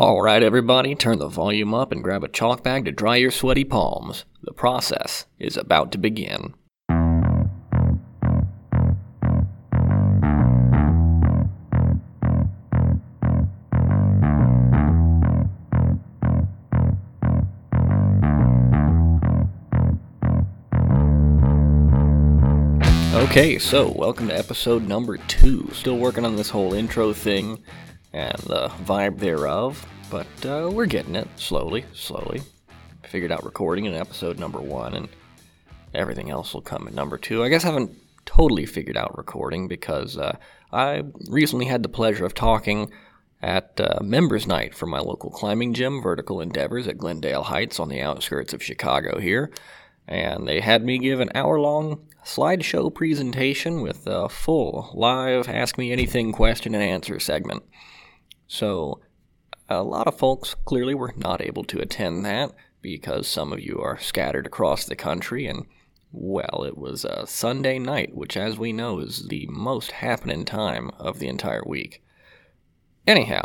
All right, everybody, turn the volume up and grab a chalk bag to dry your sweaty palms. The process is about to begin. Okay, so welcome to episode number two. Still working on this whole intro thing and the vibe thereof, but uh, we're getting it slowly, slowly. Figured out recording in episode number one, and everything else will come in number two. I guess I haven't totally figured out recording because uh, I recently had the pleasure of talking at uh, members' night for my local climbing gym, Vertical Endeavors, at Glendale Heights on the outskirts of Chicago here. And they had me give an hour long slideshow presentation with a full live Ask Me Anything question and answer segment. So, a lot of folks clearly were not able to attend that because some of you are scattered across the country and well, it was a Sunday night, which, as we know, is the most happening time of the entire week. Anyhow,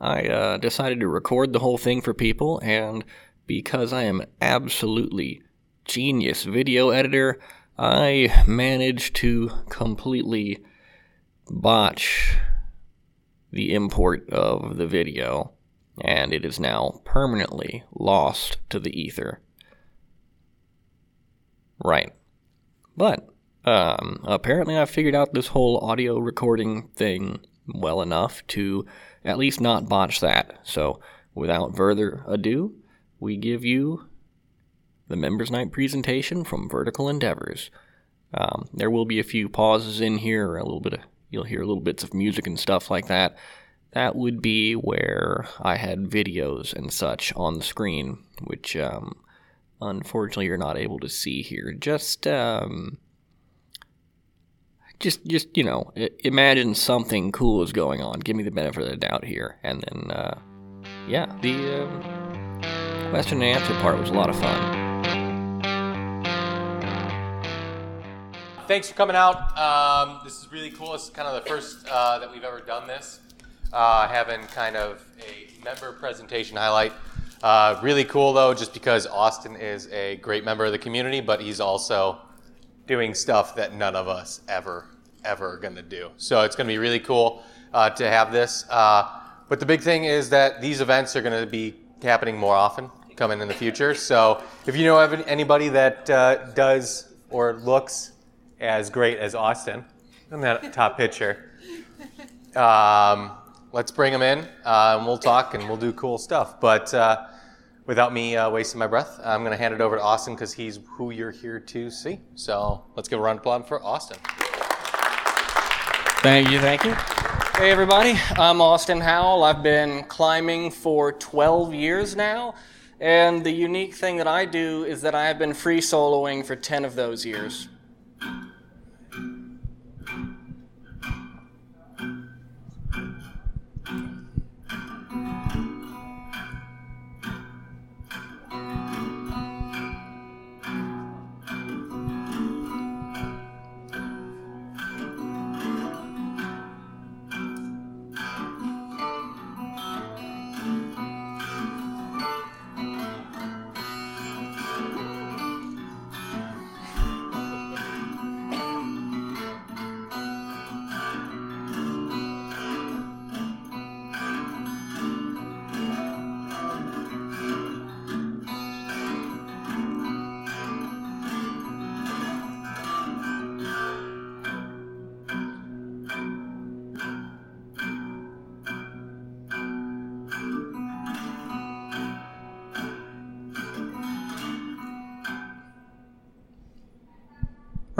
I uh, decided to record the whole thing for people, and because I am an absolutely genius video editor, I managed to completely botch the import of the video, and it is now permanently lost to the ether. Right. But, um, apparently I figured out this whole audio recording thing well enough to at least not botch that. So, without further ado, we give you the Members Night presentation from Vertical Endeavors. Um, there will be a few pauses in here, a little bit of, you'll hear little bits of music and stuff like that. That would be where I had videos and such on the screen, which um, unfortunately you're not able to see here. Just, um, just, just you know, imagine something cool is going on. Give me the benefit of the doubt here, and then, uh, yeah, the um, question and answer part was a lot of fun. Thanks for coming out. Um, this is really cool. Is kind of the first uh, that we've ever done this, uh, having kind of a member presentation highlight. Uh, really cool though, just because Austin is a great member of the community, but he's also doing stuff that none of us ever, ever to do. So it's to be really cool uh, to have this. Uh, but the big thing is that these events are to be happening more often coming in the future. So if you know anybody that uh, does or looks as great as Austin in that top picture. Um, let's bring him in uh, and we'll talk and we'll do cool stuff. But uh, without me uh, wasting my breath, I'm going to hand it over to Austin because he's who you're here to see. So let's give a round of applause for Austin. Thank you, thank you. Hey, everybody, I'm Austin Howell. I've been climbing for 12 years now. And the unique thing that I do is that I have been free soloing for 10 of those years.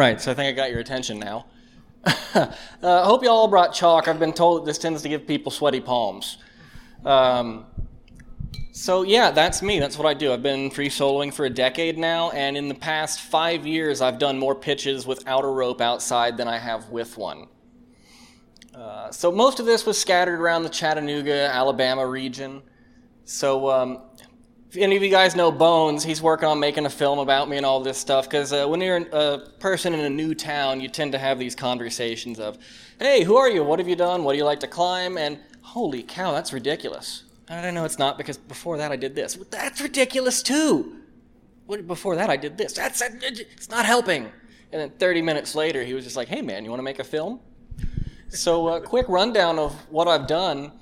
Right, so I think I got your attention now. uh, I hope you all brought chalk. I've been told that this tends to give people sweaty palms. Um, so, yeah, that's me. That's what I do. I've been free soloing for a decade now, and in the past five years, I've done more pitches without a rope outside than I have with one. Uh, so, most of this was scattered around the Chattanooga, Alabama region. So, um, if any of you guys know Bones, he's working on making a film about me and all this stuff. Because uh, when you're a person in a new town, you tend to have these conversations of, "Hey, who are you? What have you done? What do you like to climb?" And holy cow, that's ridiculous. I know, it's not because before that I did this. That's ridiculous too. What, before that I did this. That's it's not helping. And then 30 minutes later, he was just like, "Hey man, you want to make a film?" So, a uh, quick rundown of what I've done.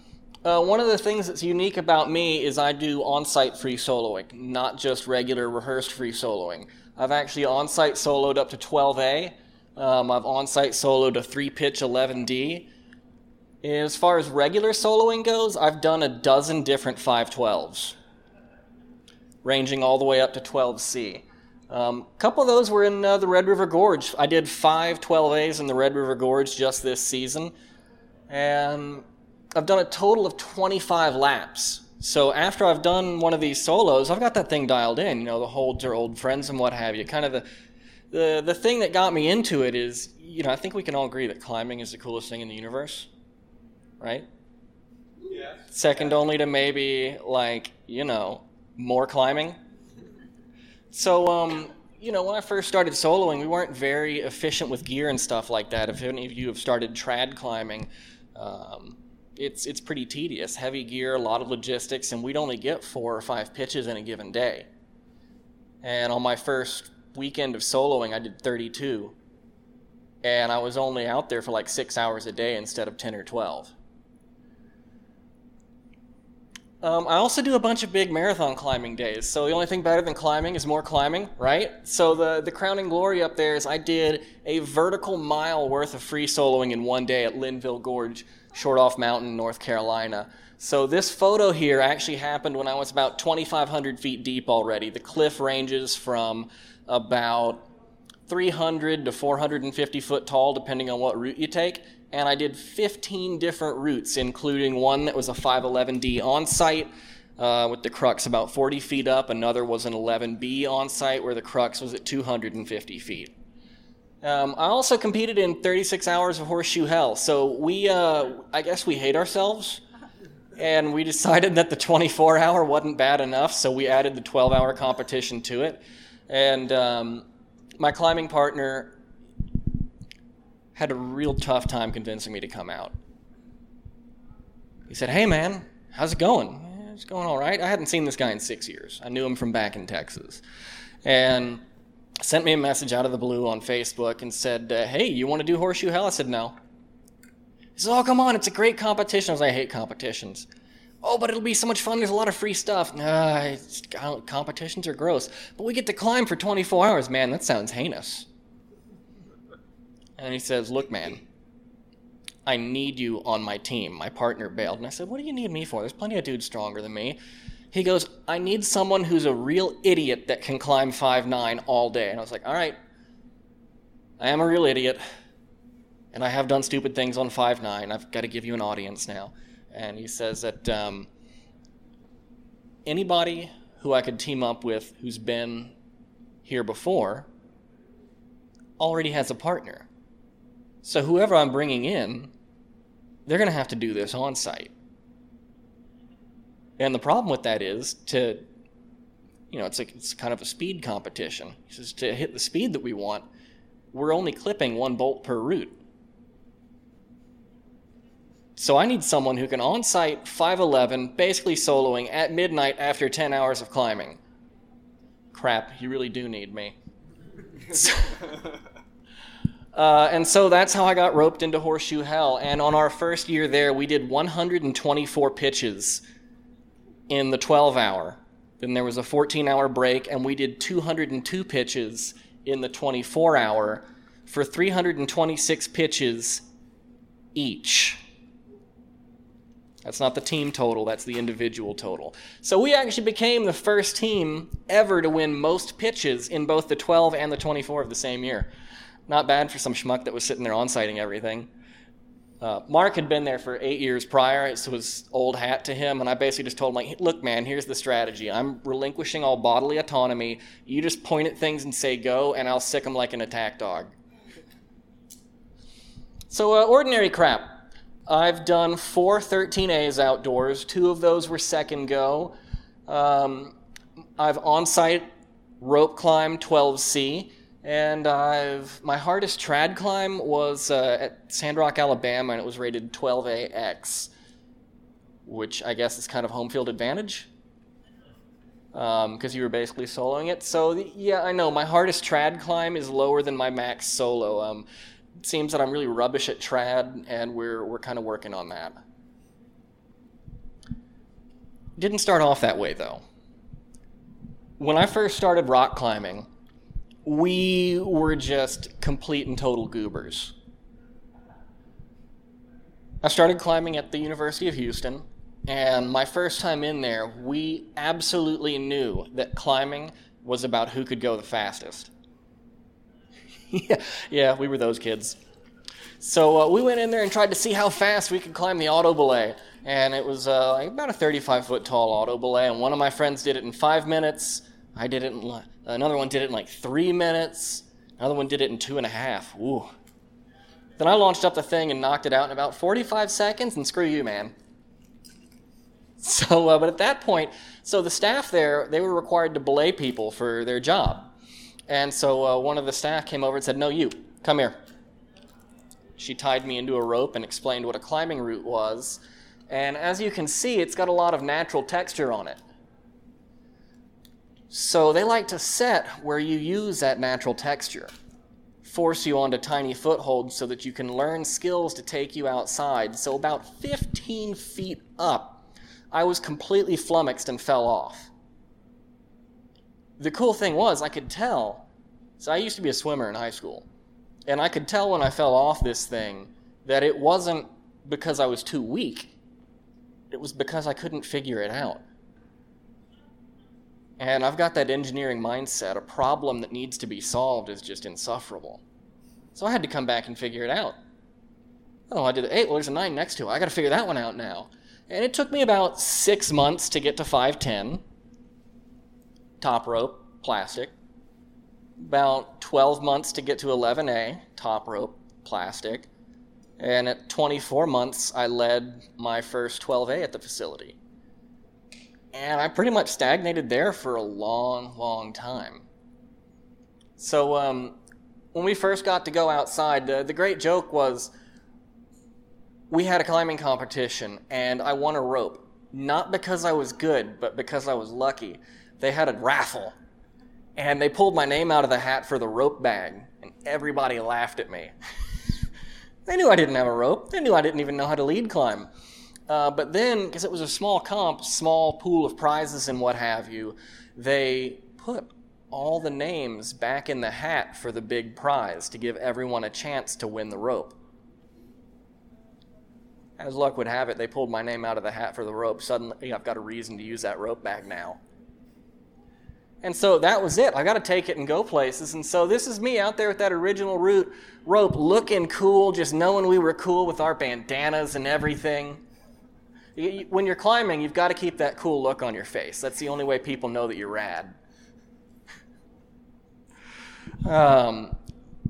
Uh, one of the things that's unique about me is I do on-site free soloing, not just regular rehearsed free soloing. I've actually on-site soloed up to 12A. Um, I've on-site soloed a three-pitch 11D. As far as regular soloing goes, I've done a dozen different 512s, ranging all the way up to 12C. A um, couple of those were in uh, the Red River Gorge. I did five 12As in the Red River Gorge just this season. And I've done a total of 25 laps. So after I've done one of these solos, I've got that thing dialed in, you know, the holds are old friends and what have you. Kind of the, the, the thing that got me into it is, you know, I think we can all agree that climbing is the coolest thing in the universe right? Yeah. Second only to maybe like you know more climbing. So um, you know when I first started soloing, we weren't very efficient with gear and stuff like that. If any of you have started trad climbing. Um, it's it's pretty tedious. Heavy gear, a lot of logistics, and we'd only get four or five pitches in a given day. And on my first weekend of soloing, I did 32, and I was only out there for like six hours a day instead of 10 or 12. Um, I also do a bunch of big marathon climbing days. So the only thing better than climbing is more climbing, right? So the, the crowning glory up there is I did a vertical mile worth of free soloing in one day at Linville Gorge, Shortoff Mountain, North Carolina. So this photo here actually happened when I was about 2,500 feet deep already. The cliff ranges from about 300 to 450 foot tall, depending on what route you take and I did 15 different routes, including one that was a 511D on site uh, with the crux about 40 feet up. Another was an 11B on site where the crux was at 250 feet. Um, I also competed in 36 hours of horseshoe hell. So we, uh, I guess we hate ourselves. And we decided that the 24 hour wasn't bad enough, so we added the 12 hour competition to it. And um, my climbing partner had a real tough time convincing me to come out. He said, Hey, man, how's it going? it's going all right. I hadn't seen this guy in six years. I knew him from back in Texas. And sent me a message out of the blue on Facebook and said, uh, Hey, you want to do Horseshoe Hell? I said, No. He said, Oh, come on, it's a great competition. I was like, I hate competitions. Oh, but it'll be so much fun. There's a lot of free stuff. Nah, competitions are gross. But we get to climb for 24 hours. Man, that sounds heinous. And he says, Look, man, I need you on my team. My partner bailed. And I said, What do you need me for? There's plenty of dudes stronger than me. He goes, I need someone who's a real idiot that can climb five nine all day. And I was like, All right, I am a real idiot. And I have done stupid things on five nine. I've got to give you an audience now. And he says that um, anybody who I could team up with who's been here before already has a partner. So whoever I'm bringing in, they're going to have to do this on site. And the problem with that is to, you know, it's like it's kind of a speed competition. He says to hit the speed that we want, we're only clipping one bolt per route. So I need someone who can on site 511, basically soloing at midnight after 10 hours of climbing. Crap, you really do need me. Uh, and so that's how I got roped into Horseshoe Hell. And on our first year there, we did 124 pitches in the 12 hour. Then there was a 14 hour break, and we did 202 pitches in the 24 hour for 326 pitches each. That's not the team total, that's the individual total. So we actually became the first team ever to win most pitches in both the 12 and the 24 of the same year. Not bad for some schmuck that was sitting there on sighting everything. Uh, Mark had been there for eight years prior. It was old hat to him, and I basically just told him, like, look, man, here's the strategy. I'm relinquishing all bodily autonomy. You just point at things and say go, and I'll sick them like an attack dog. So, uh, ordinary crap. I've done four 13As outdoors. Two of those were second go. Um, I've on site rope climb 12C. And I've my hardest trad climb was uh, at Sandrock, Alabama, and it was rated 12AX. which I guess is kind of home field advantage because um, you were basically soloing it. So the, yeah, I know my hardest trad climb is lower than my max solo. Um, it seems that I'm really rubbish at trad, and we're we're kind of working on that. Didn't start off that way though. When I first started rock climbing, we were just complete and total goobers. I started climbing at the University of Houston, and my first time in there, we absolutely knew that climbing was about who could go the fastest. yeah, yeah, we were those kids. So uh, we went in there and tried to see how fast we could climb the auto belay. And it was uh, about a 35 foot tall auto belay. And one of my friends did it in five minutes. I did it in, another one did it in like three minutes. Another one did it in two and a half. Ooh. Then I launched up the thing and knocked it out in about 45 seconds, and screw you, man. So, uh, but at that point, so the staff there, they were required to belay people for their job. And so uh, one of the staff came over and said, No, you, come here. She tied me into a rope and explained what a climbing route was. And as you can see, it's got a lot of natural texture on it. So they like to set where you use that natural texture, force you onto tiny footholds so that you can learn skills to take you outside. So about 15 feet up I was completely flummoxed and fell off. The cool thing was, I could tell. So I used to be a swimmer in high school. And I could tell when I fell off this thing that it wasn't because I was too weak, it was because I couldn't figure it out. And I've got that engineering mindset. A problem that needs to be solved is just insufferable. So I had to come back and figure it out. Oh, I did the eight. Well, there's a nine next to it. I got to figure that one out now. And it took me about six months to get to 510. Top rope, plastic. About 12 months to get to 11A, top rope, plastic. And at 24 months, I led my first 12A at the facility. And I pretty much stagnated there for a long, long time. So, um, when we first got to go outside, the, the great joke was we had a climbing competition and I won a rope. Not because I was good, but because I was lucky. They had a raffle and they pulled my name out of the hat for the rope bag and everybody laughed at me. they knew I didn't have a rope. They knew I didn't even know how to lead climb. Uh, but then, because it was a small comp, small pool of prizes and what have you, they put all the names back in the hat for the big prize to give everyone a chance to win the rope. As luck would have it, they pulled my name out of the hat for the rope. Suddenly, I've got a reason to use that rope bag now. And so that was it. I got to take it and go places. And so this is me out there with that original route rope, looking cool, just knowing we were cool with our bandanas and everything. When you're climbing, you've got to keep that cool look on your face. That's the only way people know that you're rad. Um,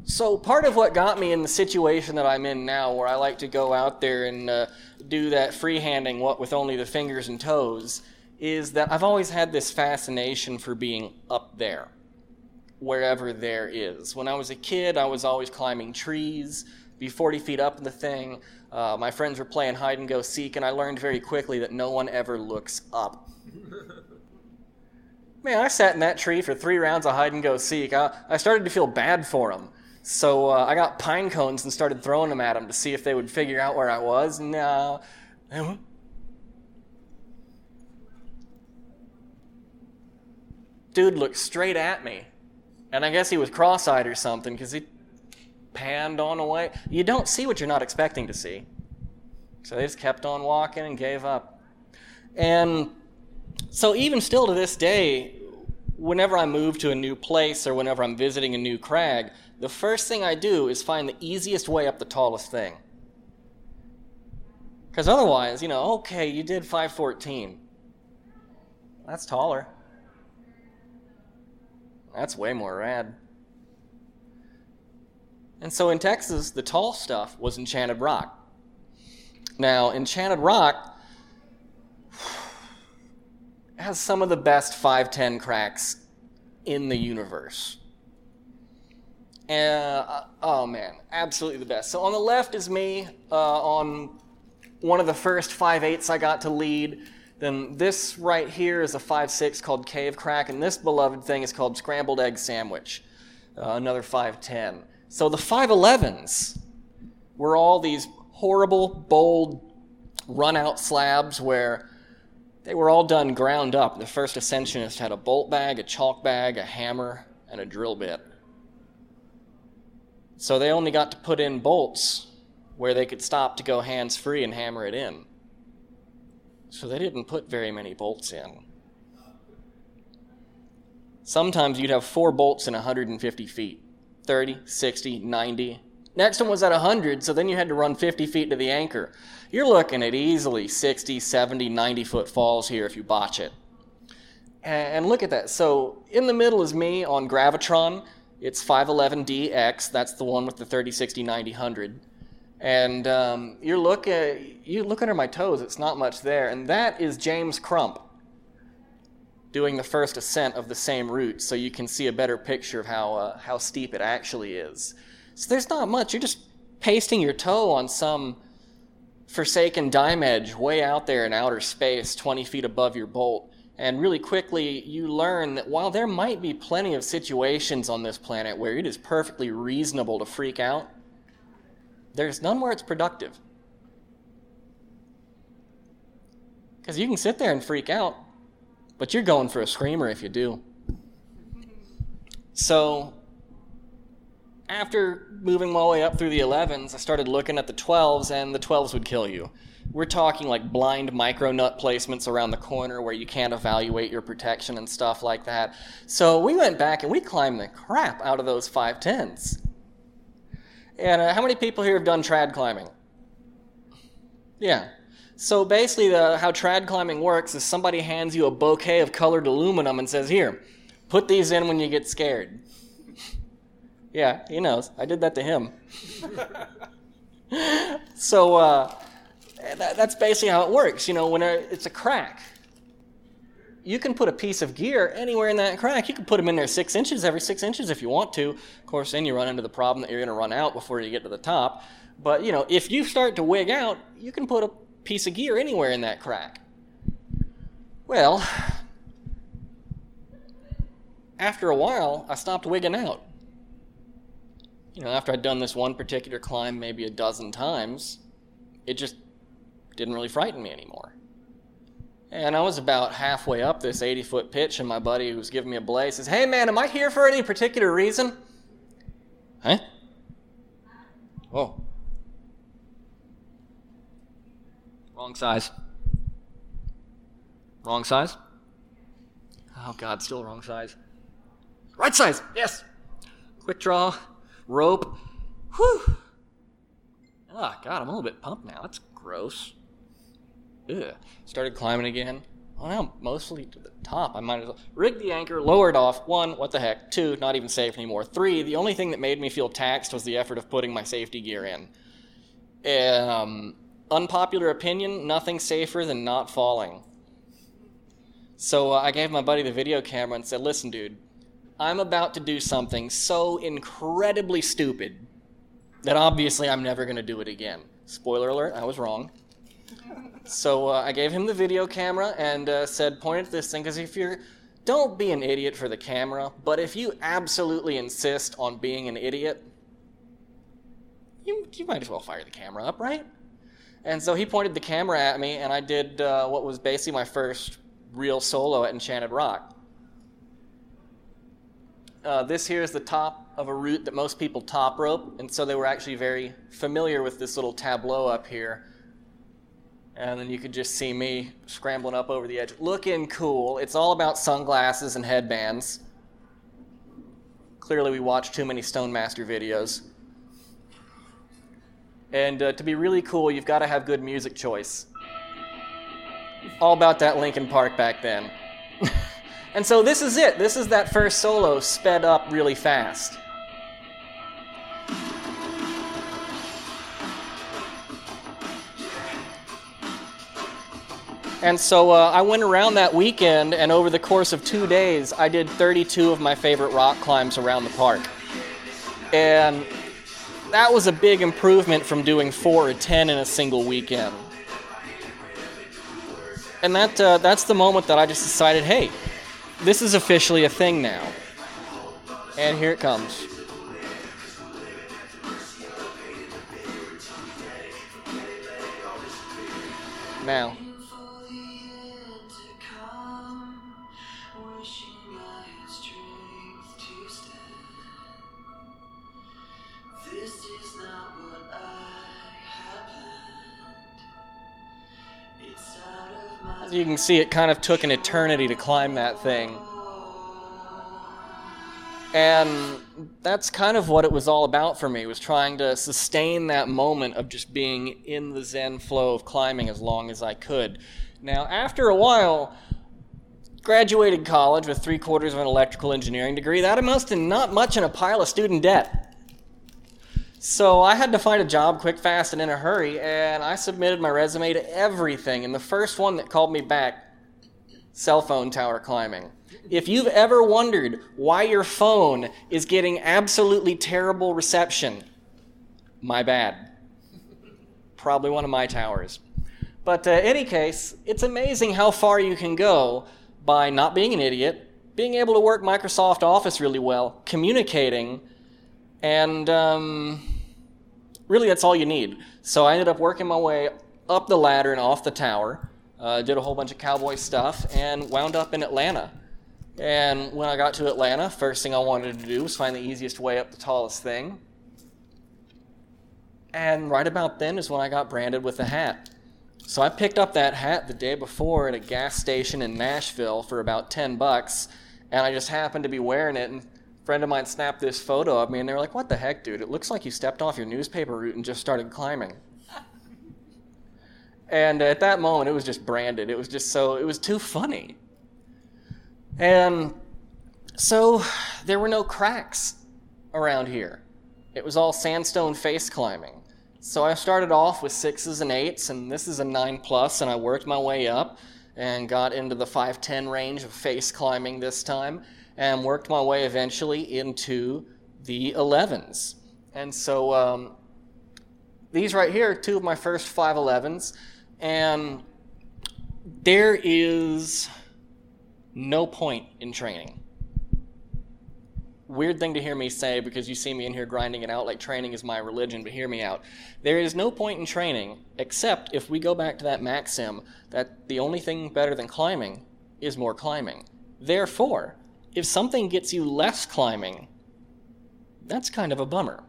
so part of what got me in the situation that I'm in now, where I like to go out there and uh, do that freehanding, what with only the fingers and toes, is that I've always had this fascination for being up there, wherever there is. When I was a kid, I was always climbing trees, be 40 feet up in the thing. Uh, my friends were playing hide and go seek, and I learned very quickly that no one ever looks up. Man, I sat in that tree for three rounds of hide and go seek. I, I started to feel bad for them so uh, I got pine cones and started throwing them at them to see if they would figure out where I was. No. Dude looked straight at me. And I guess he was cross eyed or something because he panned on away. You don't see what you're not expecting to see. So they just kept on walking and gave up. And so, even still to this day, whenever I move to a new place or whenever I'm visiting a new crag, the first thing I do is find the easiest way up the tallest thing. Because otherwise, you know, okay, you did 514. That's taller. That's way more rad. And so in Texas, the tall stuff was Enchanted Rock. Now, Enchanted Rock has some of the best 510 cracks in the universe. And, uh, oh man, absolutely the best. So on the left is me. Uh, on one of the first five eights I got to lead. Then this right here is a five six called Cave Crack, and this beloved thing is called Scrambled Egg Sandwich, uh, another 510. So the 511s were all these horrible, bold, run out slabs where they were all done ground up. The first Ascensionist had a bolt bag, a chalk bag, a hammer, and a drill bit. So they only got to put in bolts where they could stop to go hands free and hammer it in. So they didn't put very many bolts in. Sometimes you'd have four bolts in 150 feet 30, 60, 90. Next one was at 100, so then you had to run 50 feet to the anchor. You're looking at easily 60, 70, 90 foot falls here if you botch it. And look at that. So in the middle is me on Gravitron. It's 511DX. That's the one with the 30, 60, 90, 100. And um, you look at you look under my toes. It's not much there. And that is James Crump doing the first ascent of the same route, so you can see a better picture of how uh, how steep it actually is. So there's not much. You're just pasting your toe on some forsaken dime edge way out there in outer space, 20 feet above your bolt. And really quickly, you learn that while there might be plenty of situations on this planet where it is perfectly reasonable to freak out, there's none where it's productive. Because you can sit there and freak out, but you're going for a screamer if you do. So, after moving my way up through the 11s, I started looking at the 12s, and the 12s would kill you. We're talking like blind micro nut placements around the corner where you can't evaluate your protection and stuff like that. So we went back and we climbed the crap out of those 510s. And uh, how many people here have done trad climbing? Yeah. So basically, the, how trad climbing works is somebody hands you a bouquet of colored aluminum and says, Here, put these in when you get scared. yeah, he knows. I did that to him. so uh, that, that's basically how it works. You know, when it's a crack, you can put a piece of gear anywhere in that crack. You can put them in there six inches every six inches if you want to. Of course, then you run into the problem that you're going to run out before you get to the top. But you know, if you start to wig out, you can put a piece of gear anywhere in that crack. Well, after a while, I stopped wigging out. You know, after I'd done this one particular climb maybe a dozen times, it just didn't really frighten me anymore. And I was about halfway up this 80 foot pitch, and my buddy who was giving me a belay says, Hey man, am I here for any particular reason? Huh? Oh. Wrong size. Wrong size? Oh god, still wrong size. Right size, yes! Quick draw, rope. Whew! Ah, oh, god, I'm a little bit pumped now. That's gross. Ugh. Started climbing again. Well, mostly to the top. I might as well rig the anchor, lower it off. One, what the heck? Two, not even safe anymore. Three, the only thing that made me feel taxed was the effort of putting my safety gear in. Um, unpopular opinion: nothing safer than not falling. So uh, I gave my buddy the video camera and said, "Listen, dude, I'm about to do something so incredibly stupid that obviously I'm never going to do it again." Spoiler alert: I was wrong. So uh, I gave him the video camera and uh, said, point at this thing, because if you're, don't be an idiot for the camera, but if you absolutely insist on being an idiot, you, you might as well fire the camera up, right? And so he pointed the camera at me, and I did uh, what was basically my first real solo at Enchanted Rock. Uh, this here is the top of a route that most people top rope, and so they were actually very familiar with this little tableau up here and then you could just see me scrambling up over the edge, looking cool. It's all about sunglasses and headbands. Clearly, we watch too many Stonemaster videos. And uh, to be really cool, you've got to have good music choice. All about that Linkin Park back then. and so this is it. This is that first solo sped up really fast. And so uh, I went around that weekend, and over the course of two days, I did 32 of my favorite rock climbs around the park. And that was a big improvement from doing four or 10 in a single weekend. and that uh, that's the moment that I just decided, hey, this is officially a thing now. And here it comes. Now. You can see, it kind of took an eternity to climb that thing. And that's kind of what it was all about for me, was trying to sustain that moment of just being in the zen flow of climbing as long as I could. Now, after a while, graduated college with three quarters of an electrical engineering degree, that amounts to not much in a pile of student debt. So I had to find a job quick, fast, and in a hurry, and I submitted my resume to everything. And the first one that called me back, cell phone tower climbing. If you've ever wondered why your phone is getting absolutely terrible reception, my bad. Probably one of my towers. But uh, any case, it's amazing how far you can go by not being an idiot, being able to work Microsoft Office really well, communicating, and um, really that's all you need. So I ended up working my way up the ladder and off the tower, uh, did a whole bunch of cowboy stuff, and wound up in Atlanta. And when I got to Atlanta, first thing I wanted to do was find the easiest way up the tallest thing. And right about then is when I got branded with a hat. So I picked up that hat the day before at a gas station in Nashville for about 10 bucks, and I just happened to be wearing it. And friend of mine snapped this photo of me, and they were like, What the heck, dude? It looks like you stepped off your newspaper route and just started climbing. and at that moment, it was just branded. It was just so, it was too funny. And so there were no cracks around here. It was all sandstone face climbing. So I started off with sixes and eights, and this is a nine plus, and I worked my way up and got into the 510 range of face climbing this time, and worked my way eventually into the 11s. And so um, these right here are two of my first 511s, and there is no point in training. Weird thing to hear me say because you see me in here grinding it out like training is my religion, but hear me out. There is no point in training except if we go back to that maxim that the only thing better than climbing is more climbing. Therefore, if something gets you less climbing, that's kind of a bummer.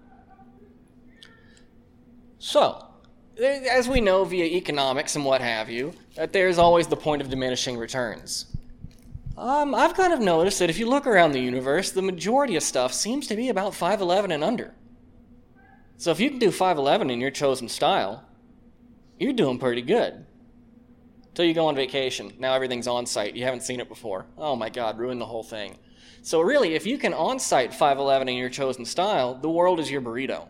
So, as we know via economics and what have you, that there's always the point of diminishing returns. Um, I've kind of noticed that if you look around the universe, the majority of stuff seems to be about 5'11 and under. So if you can do 5'11 in your chosen style, you're doing pretty good. Till you go on vacation. Now everything's on site. You haven't seen it before. Oh my god, ruin the whole thing. So really, if you can on site 5'11 in your chosen style, the world is your burrito.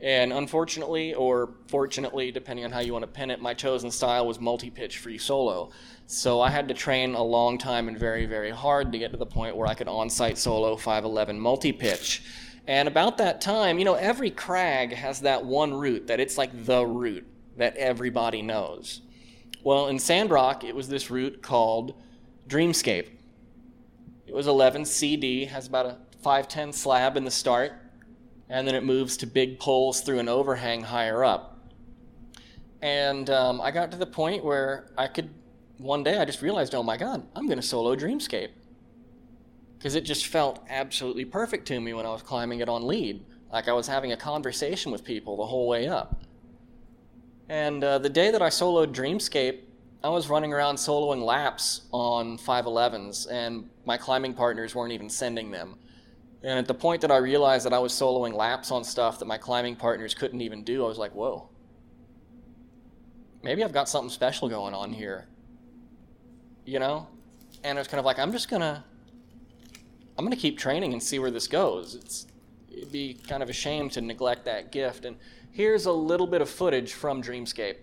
And unfortunately, or fortunately, depending on how you want to pin it, my chosen style was multi pitch free solo. So I had to train a long time and very, very hard to get to the point where I could on site solo 511 multi pitch. And about that time, you know, every crag has that one route that it's like the route that everybody knows. Well, in Sandrock, it was this route called Dreamscape. It was 11 CD, has about a 510 slab in the start and then it moves to big pulls through an overhang higher up. And um, I got to the point where I could, one day I just realized, oh my God, I'm going to solo Dreamscape. Because it just felt absolutely perfect to me when I was climbing it on lead. Like I was having a conversation with people the whole way up. And uh, the day that I soloed Dreamscape, I was running around soloing laps on 511s, and my climbing partners weren't even sending them. And at the point that I realized that I was soloing laps on stuff that my climbing partners couldn't even do, I was like, whoa. Maybe I've got something special going on here. You know? And it was kind of like, I'm just gonna I'm gonna keep training and see where this goes. It's it'd be kind of a shame to neglect that gift. And here's a little bit of footage from Dreamscape.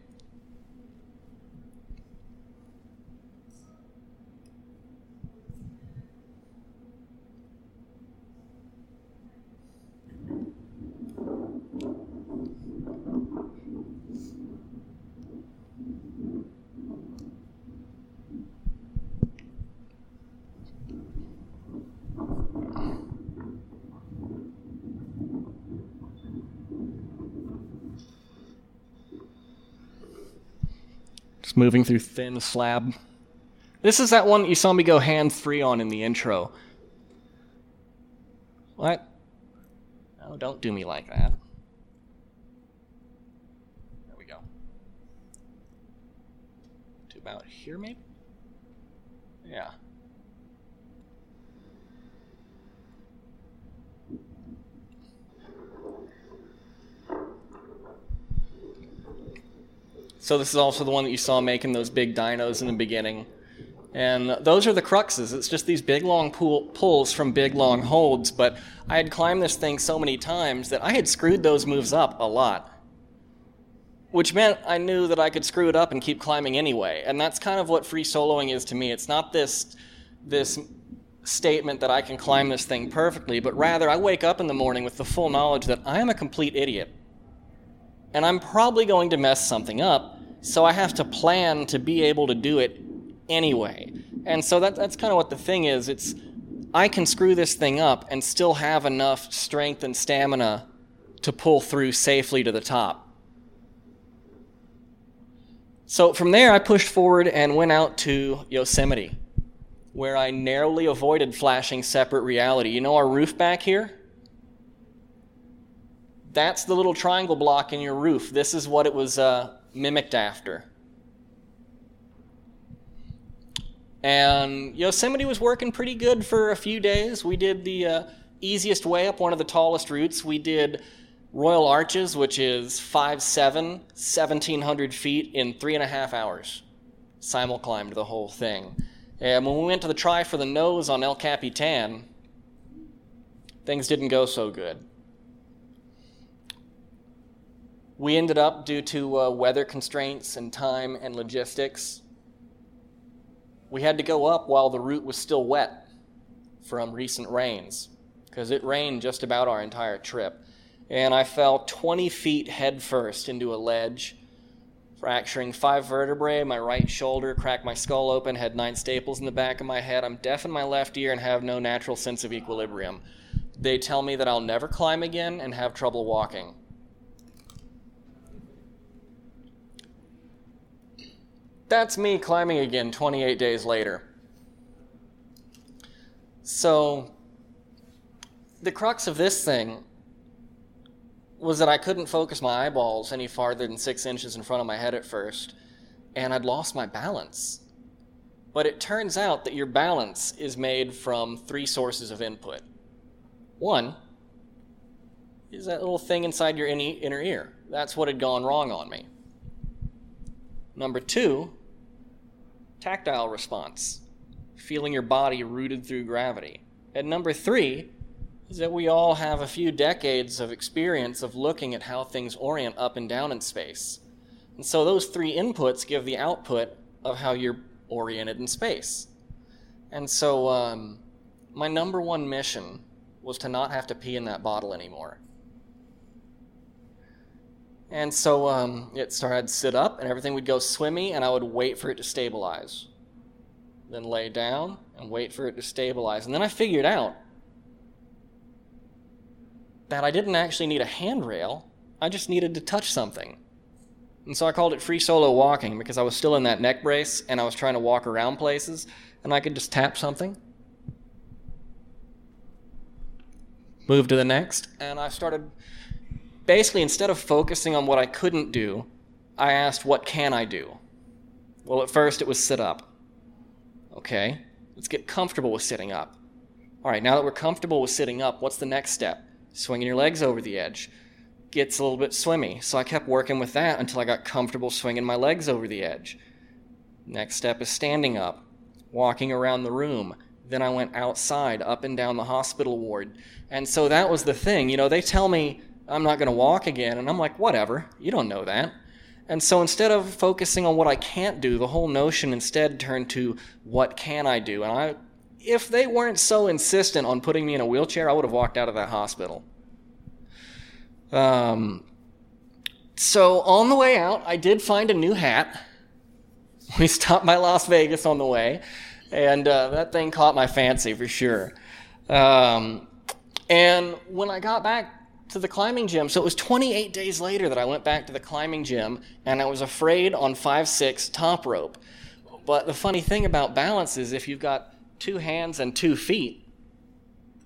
Moving through thin slab. This is that one that you saw me go hand free on in the intro. What? Oh, don't do me like that. There we go. To about here, maybe? Yeah. So this is also the one that you saw making those big dinos in the beginning. And those are the cruxes. It's just these big long pull, pulls from big long holds. But I had climbed this thing so many times that I had screwed those moves up a lot. Which meant I knew that I could screw it up and keep climbing anyway. And that's kind of what free soloing is to me. It's not this this statement that I can climb this thing perfectly, but rather I wake up in the morning with the full knowledge that I am a complete idiot. And I'm probably going to mess something up, so I have to plan to be able to do it anyway. And so that, that's kind of what the thing is. It's I can screw this thing up and still have enough strength and stamina to pull through safely to the top. So from there, I pushed forward and went out to Yosemite, where I narrowly avoided flashing separate reality. You know our roof back here? That's the little triangle block in your roof. This is what it was uh, mimicked after. And Yosemite was working pretty good for a few days. We did the uh, easiest way up one of the tallest routes. We did Royal Arches, which is 5'7, 1,700 feet in three and a half hours. Simul climbed the whole thing. And when we went to the try for the nose on El Capitan, things didn't go so good. We ended up, due to uh, weather constraints and time and logistics, we had to go up while the route was still wet from recent rains because it rained just about our entire trip. And I fell 20 feet headfirst into a ledge, fracturing five vertebrae, my right shoulder, cracked my skull open, had nine staples in the back of my head. I'm deaf in my left ear and have no natural sense of equilibrium. They tell me that I'll never climb again and have trouble walking. That's me climbing again 28 days later. So, the crux of this thing was that I couldn't focus my eyeballs any farther than six inches in front of my head at first, and I'd lost my balance. But it turns out that your balance is made from three sources of input. One is that little thing inside your inner ear. That's what had gone wrong on me. Number two tactile response, feeling your body rooted through gravity. And number three is that we all have a few decades of experience of looking at how things orient up and down in space. And so those three inputs give the output of how you're oriented in space. And so um, my number one mission was to not have to pee in that bottle anymore. And so um, it started to sit up, and everything would go swimmy, and I would wait for it to stabilize. Then lay down and wait for it to stabilize. And then I figured out that I didn't actually need a handrail, I just needed to touch something. And so I called it free solo walking because I was still in that neck brace and I was trying to walk around places, and I could just tap something. Move to the next, and I started basically, instead of focusing on what I couldn't do, I asked, What can I do? Well, at first it was sit up. Okay, let's get comfortable with sitting up. All right, now that we're comfortable with sitting up, what's the next step? Swinging your legs over the edge. Gets a little bit swimmy, so I kept working with that until I got comfortable swinging my legs over the edge. Next step is standing up, walking around the room. Then I went outside, up and down the hospital ward. And so that was the thing. You know, they tell me I'm not going to walk again. And I'm like, whatever, you don't know that. And so instead of focusing on what I can't do, the whole notion instead turned to what can I do? And I, if they weren't so insistent on putting me in a wheelchair, I would have walked out of that hospital. Um, so on the way out, I did find a new hat. We stopped by Las Vegas on the way, and uh, that thing caught my fancy for sure. Um, and when I got back to the climbing gym. So it was 28 days later that I went back to the climbing gym and I was afraid on 5 6 top rope. But the funny thing about balance is if you've got two hands and two feet,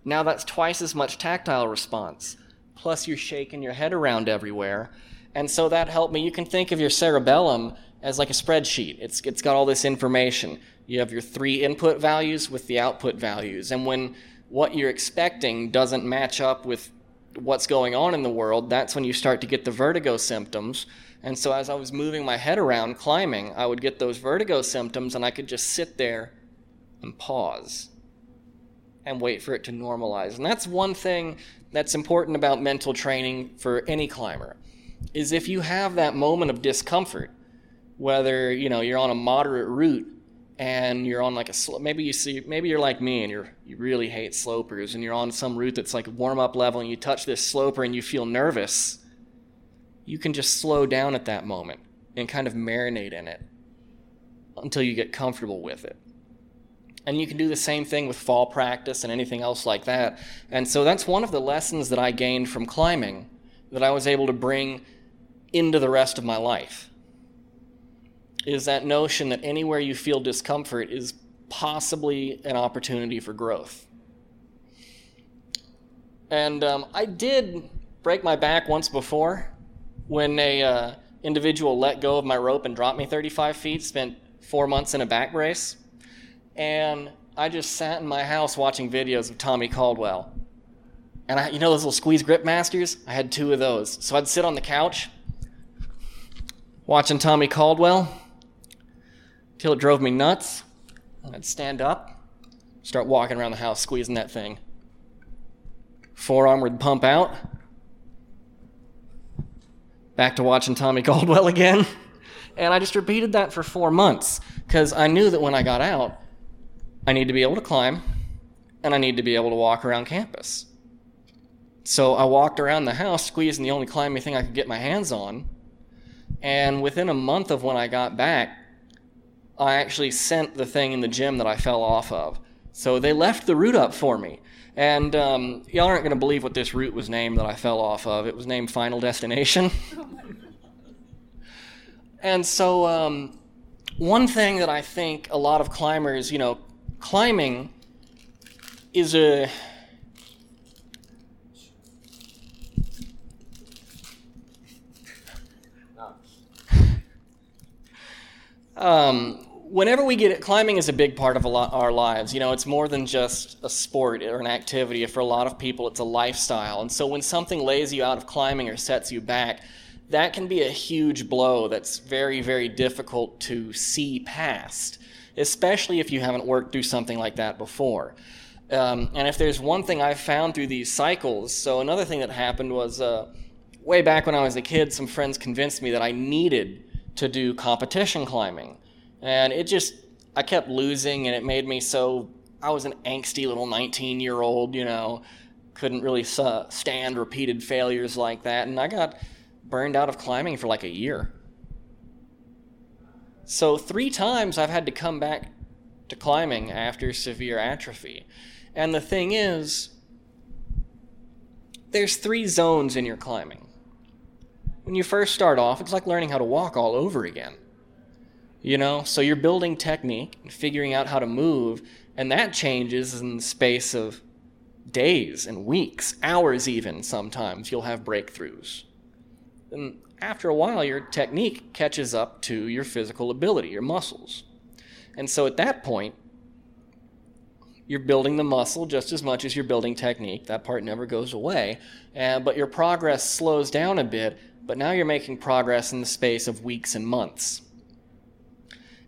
now that's twice as much tactile response. Plus, you're shaking your head around everywhere. And so that helped me. You can think of your cerebellum as like a spreadsheet, it's, it's got all this information. You have your three input values with the output values. And when what you're expecting doesn't match up with what's going on in the world, that's when you start to get the vertigo symptoms. And so as I was moving my head around climbing, I would get those vertigo symptoms and I could just sit there and pause and wait for it to normalize. And that's one thing that's important about mental training for any climber is if you have that moment of discomfort, whether, you know, you're on a moderate route and you're on like a maybe you see maybe you're like me and you're you really hate slopers and you're on some route that's like warm up level and you touch this sloper and you feel nervous you can just slow down at that moment and kind of marinate in it until you get comfortable with it. And you can do the same thing with fall practice and anything else like that. And so that's one of the lessons that i gained from climbing that i was able to bring into the rest of my life is that notion that anywhere you feel discomfort is possibly an opportunity for growth. And um, I did break my back once before when a uh, individual let go of my rope and dropped me 35 feet. Spent four months in a back brace, and I just sat in my house watching videos of Tommy Caldwell. And I, you know those little squeeze grip masters? I had two of those. So I'd sit on the couch watching Tommy Caldwell till it drove me nuts. I'd stand up, start walking around the house, squeezing that thing. Forearm would pump out. Back to watching Tommy Caldwell again. And I just repeated that for four months because I knew that when I got out, I need to be able to climb and I need to be able to walk around campus. So I walked around the house squeezing the only climbing thing I could get my hands on. And within a month of when I got back, I actually sent the thing in the gym that I fell off of. So they left the route up for me. And um, y'all aren't going to believe what this route was named that I fell off of. It was named Final Destination. and so, um, one thing that I think a lot of climbers, you know, climbing is a Um, whenever we get it, climbing is a big part of lot, our lives. You know, it's more than just a sport or an activity. For a lot of people, it's a lifestyle. And so when something lays you out of climbing or sets you back, that can be a huge blow that's very, very difficult to see past, especially if you haven't worked through something like that before. Um, and if there's one thing I've found through these cycles, so another thing that happened was uh, way back when I was a kid, some friends convinced me that I needed to do competition climbing. And it just, I kept losing, and it made me so. I was an angsty little 19 year old, you know, couldn't really stand repeated failures like that. And I got burned out of climbing for like a year. So, three times I've had to come back to climbing after severe atrophy. And the thing is, there's three zones in your climbing. When you first start off, it's like learning how to walk all over again. You know, so you're building technique and figuring out how to move, and that changes in the space of days and weeks, hours even sometimes. You'll have breakthroughs. And after a while, your technique catches up to your physical ability, your muscles. And so at that point, you're building the muscle just as much as you're building technique. That part never goes away. Uh, but your progress slows down a bit but now you're making progress in the space of weeks and months.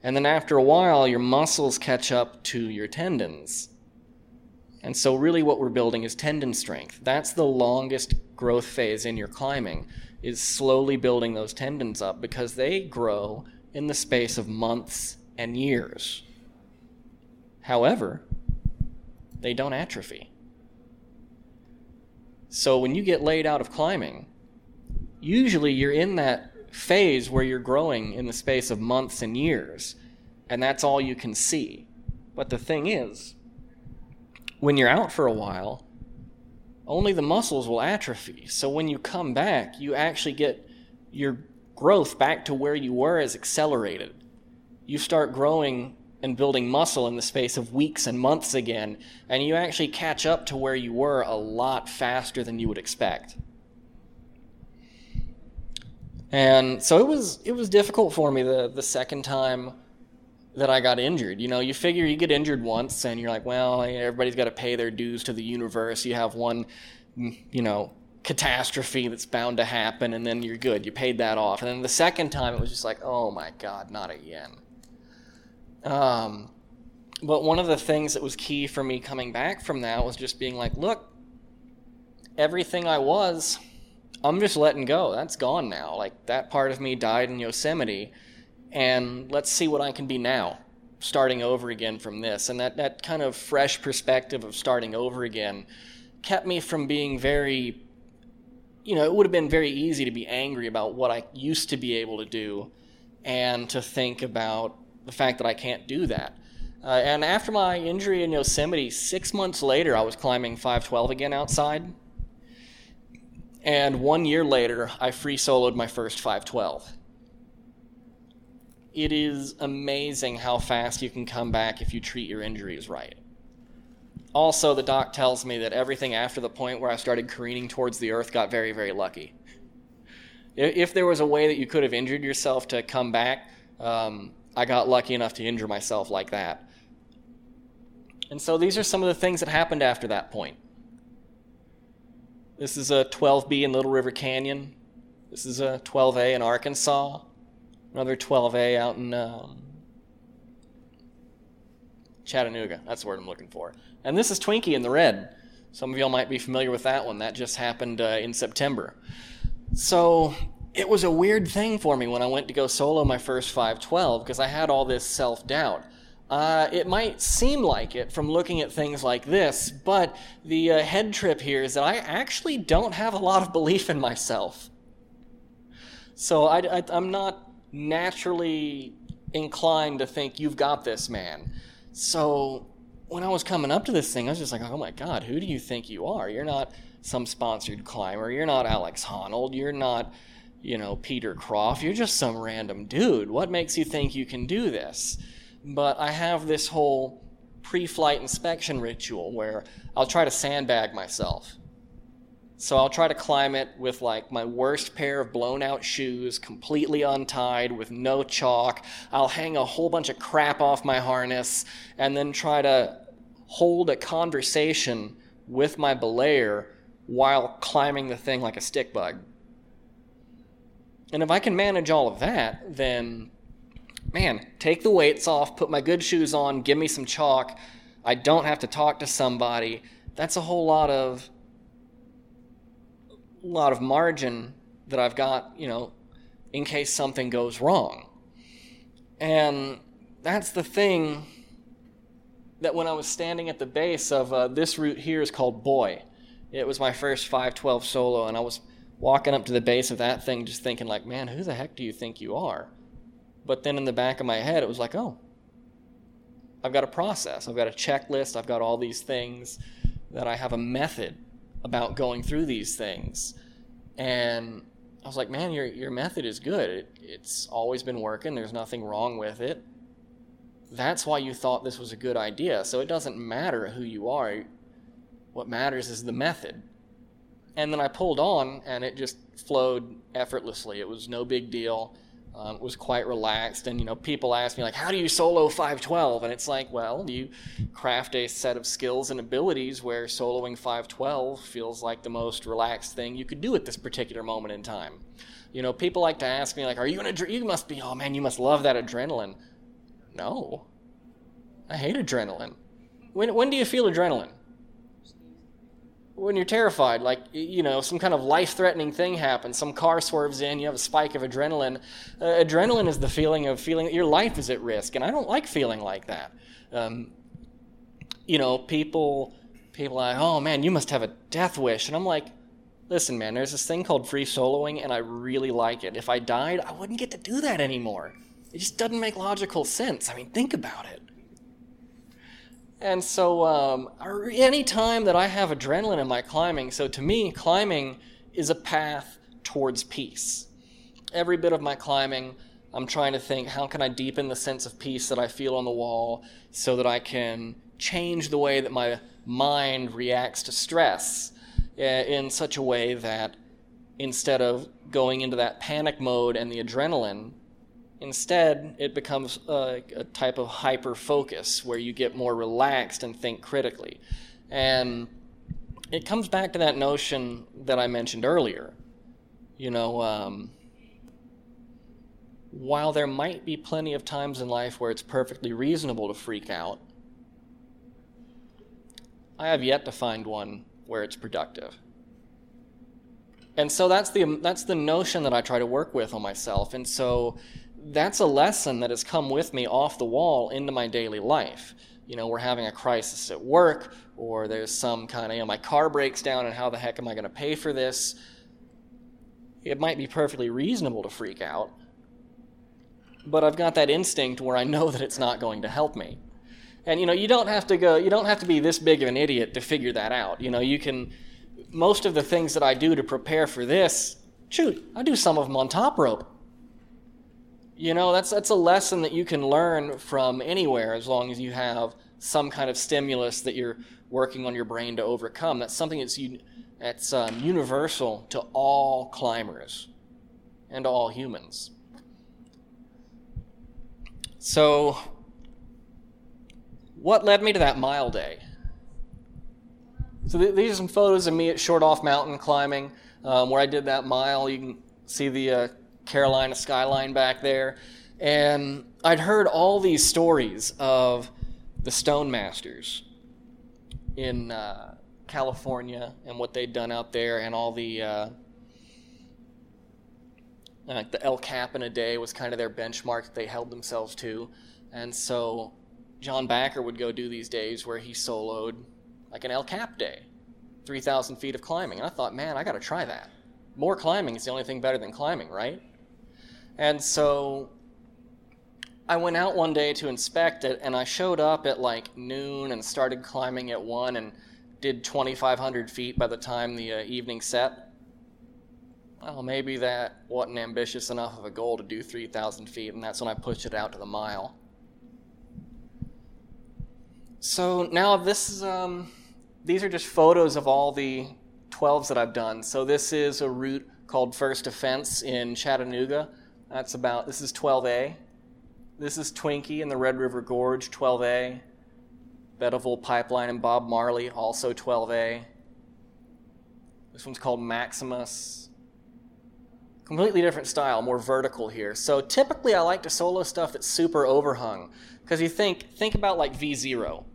And then after a while, your muscles catch up to your tendons. And so, really, what we're building is tendon strength. That's the longest growth phase in your climbing, is slowly building those tendons up because they grow in the space of months and years. However, they don't atrophy. So, when you get laid out of climbing, usually you're in that phase where you're growing in the space of months and years, and that's all you can see. But the thing is, when you're out for a while, only the muscles will atrophy. So when you come back, you actually get your growth back to where you were as accelerated. You start growing and building muscle in the space of weeks and months again, and you actually catch up to where you were a lot faster than you would expect. And so it was it was difficult for me the the second time that I got injured. You know, you figure you get injured once and you're like, well, everybody's got to pay their dues to the universe. You have one, you know, catastrophe that's bound to happen and then you're good. You paid that off. And then the second time it was just like, oh my God, not again. Um, but one of the things that was key for me coming back from that was just being like, look, everything I was, I'm just letting go. That's gone now. Like that part of me died in Yosemite and let's see what I can be now, starting over again from this. And that, that kind of fresh perspective of starting over again kept me from being very, you know, it would have been very easy to be angry about what I used to be able to do and to think about the fact that I can't do that. Uh, and after my injury in Yosemite, six months later, I was climbing 512 again outside. And one year later, I free soloed my first 512 it is amazing how fast you can come back if you treat your injuries right. Also, the doc tells me that everything after the point where I started careening towards the earth got very, very lucky. If there was a way that you could have injured yourself to come back, um, I got lucky enough to injure myself like that. And so these are some of the things that happened after that point. This is a 12B in Little River Canyon. This is a 12A in Arkansas another 12A out in um, Chattanooga. That's the word I'm looking for. And this is Twinkie in the red. Some of y'all might be familiar with that one. That just happened uh, in September. So it was a weird thing for me when I went to go solo my first 512 because I had all this self doubt. Uh, it might seem like it from looking at things like this, but the uh, head trip here is that I actually don't have a lot of belief in myself. So I, am not naturally inclined to think you've got this, man. So when I was coming up to this thing, I was just like, oh my God, who do you think you are? You're not some sponsored climber. You're not Alex Honnold. You're not, you know, Peter Croft. You're just some random dude. What makes you think you can do this? But I have this whole pre flight inspection ritual where I'll try to sandbag myself. So I'll try to climb it with like my worst pair of blown out shoes, completely untied with no chalk. I'll hang a whole bunch of crap off my harness and then try to hold a conversation with my belayer while climbing the thing like a stick bug. And if I can manage all of that, then man, take the weights off, put my good shoes on, give me some chalk. I don't have to talk to somebody. That's a whole lot of lot of margin that I've got, you know, in case something goes wrong. And that's the thing that when I was standing at the base of uh, this route here is called Boy. It was my first 512 solo, and I was walking up to the base of that thing just thinking, like, man, who the heck do you think you are? But then in the back of my head, it was like, oh, I've got a process, I've got a checklist, I've got all these things that I have a method about going through these things. And I was like, man, your, your method is good. It, it's always been working. There's nothing wrong with it. That's why you thought this was a good idea. So it doesn't matter who you are. What matters is the method. And then I pulled on, and it just flowed effortlessly. It was no big deal um, was quite relaxed. And you know, people ask me like, "How do you solo 512?" And it's like, well, you craft a set of skills and abilities where soloing 512 feels like the most relaxed thing you could do at this particular moment in time. You know, people like to ask me like, "Are you an adre- you must be oh man, you must love that adrenaline." No, I hate adrenaline. When when do you feel adrenaline? When you're terrified, like you know, some kind of life-threatening thing happens, some car swerves in, you have a spike of adrenaline. Uh, adrenaline is the feeling of feeling that your life is at risk, and I don't like feeling like that. Um, you know, people people are like, oh man, you must have a death wish, and I'm like, listen, man, there's this thing called free soloing, and I really like it. If I died, I wouldn't get to do that anymore. It just doesn't make logical sense. I mean, think about it. And so, um, any time that I have adrenaline in my climbing, so to me, climbing is a path towards peace. Every bit of my climbing, I'm trying to think how can I deepen the sense of peace that I feel on the wall so that I can change the way that my mind reacts to stress eh, in such a way that instead of going into that panic mode and the adrenaline, instead it becomes a, a type of hyper focus where you get more relaxed and think critically. And it comes back to that notion that I mentioned earlier. You know, um, while there might be plenty of times in life where it's perfectly reasonable to freak out, I have yet to find one where it's productive. And so that's the that's the notion that I try to work with on myself. And so that's a lesson that has come with me off the wall into my daily life. You know, we're having a crisis at work, or there's some kind of, you know, my car breaks down, and how the heck am I going to pay for this? It might be perfectly reasonable to freak out, but I've got that instinct where I know that it's not going to help me. And you know, you don't have to go, you don't have to be this big of an idiot to figure that out. You know, you can most of the things that I do to prepare for this, shoot, I do some of them on top rope. You know, that's that's a lesson that you can learn from anywhere as long as you have some kind of stimulus that you're working on your brain to overcome. That's something that's that's um, universal to all climbers and all humans. So, what led me to that mile day? So th- these are some photos of me at Shortoff Mountain climbing, um, where I did that mile. You can see the uh, Carolina skyline back there. And I'd heard all these stories of the Stonemasters in uh, California and what they'd done out there, and all the uh, like the El Cap in a day was kind of their benchmark that they held themselves to. And so John Bachar would go do these days where he soloed like an El Cap day, 3,000 feet of climbing. And I thought, man, I got to try that. More climbing is the only thing better than climbing, right? And so I went out one day to inspect it, and I showed up at like noon and started climbing at 1 and did 2,500 feet by the time the uh, evening set. Well, maybe that wasn't ambitious enough of a goal to do 3,000 feet, and that's when I pushed it out to the mile. So now this is um, these are just photos of all the 12s that I've done. So this is a route called First Defense in Chattanooga. That's about, this is 12A. This is Twinkie in the Red River Gorge, 12A. Bettavul Pipeline and Bob Marley, also 12A. This one's called Maximus. Completely different style, more vertical here. So typically I like to solo stuff that's super overhung. Because you think, think about like V0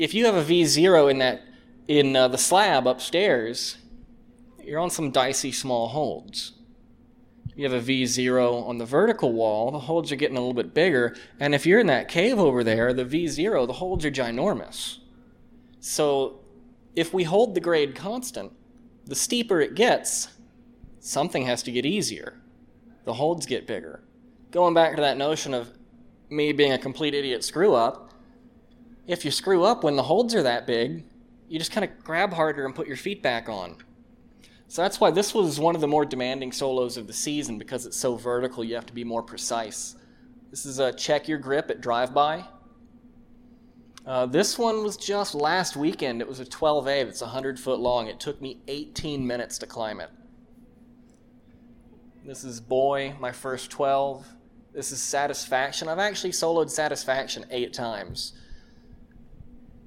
if you have a V0 in that in uh, the slab upstairs, you're on some dicey small holds. You have a V0 on the vertical wall, the holds are getting a little bit bigger, and if you're in that cave over there, the V0, the holds are ginormous. So if we hold the grade constant, the steeper it gets, something has to get easier. The holds get bigger. Going back to that notion of me being a complete idiot screw up, if you screw up when the holds are that big, you just kind of grab harder and put your feet back on. So that's why this was one of the more demanding solos of the season because it's so vertical, you have to be more precise. This is a check your grip at drive by. Uh, this one was just last weekend. It was a 12A that's 100 foot long. It took me 18 minutes to climb it. This is Boy, my first 12. This is Satisfaction. I've actually soloed Satisfaction eight times.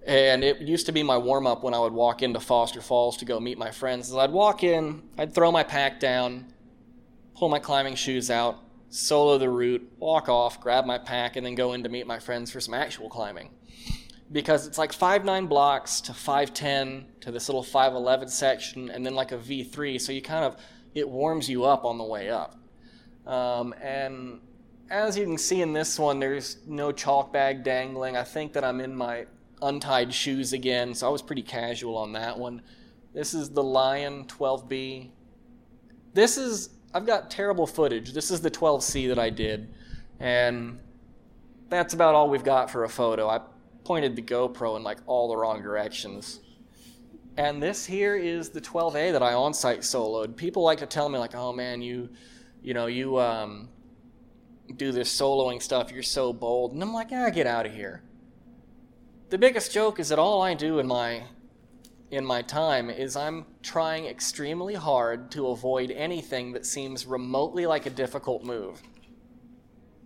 And it used to be my warm up when I would walk into Foster Falls to go meet my friends. I'd walk in, I'd throw my pack down, pull my climbing shoes out, solo the route, walk off, grab my pack, and then go in to meet my friends for some actual climbing. Because it's like 5'9 blocks to 5'10 to this little 5'11 section, and then like a V3, so you kind of, it warms you up on the way up. Um, and as you can see in this one, there's no chalk bag dangling. I think that I'm in my untied shoes again, so I was pretty casual on that one. This is the Lion 12B. This is, I've got terrible footage. This is the 12C that I did, and that's about all we've got for a photo. I pointed the GoPro in like all the wrong directions. And this here is the 12A that I on-site soloed. People like to tell me like, "Oh man, you, you know, you um, do this soloing stuff. You're so bold." And I'm like, "Yeah, get out of here." The biggest joke is that all I do in my in my time is I'm trying extremely hard to avoid anything that seems remotely like a difficult move.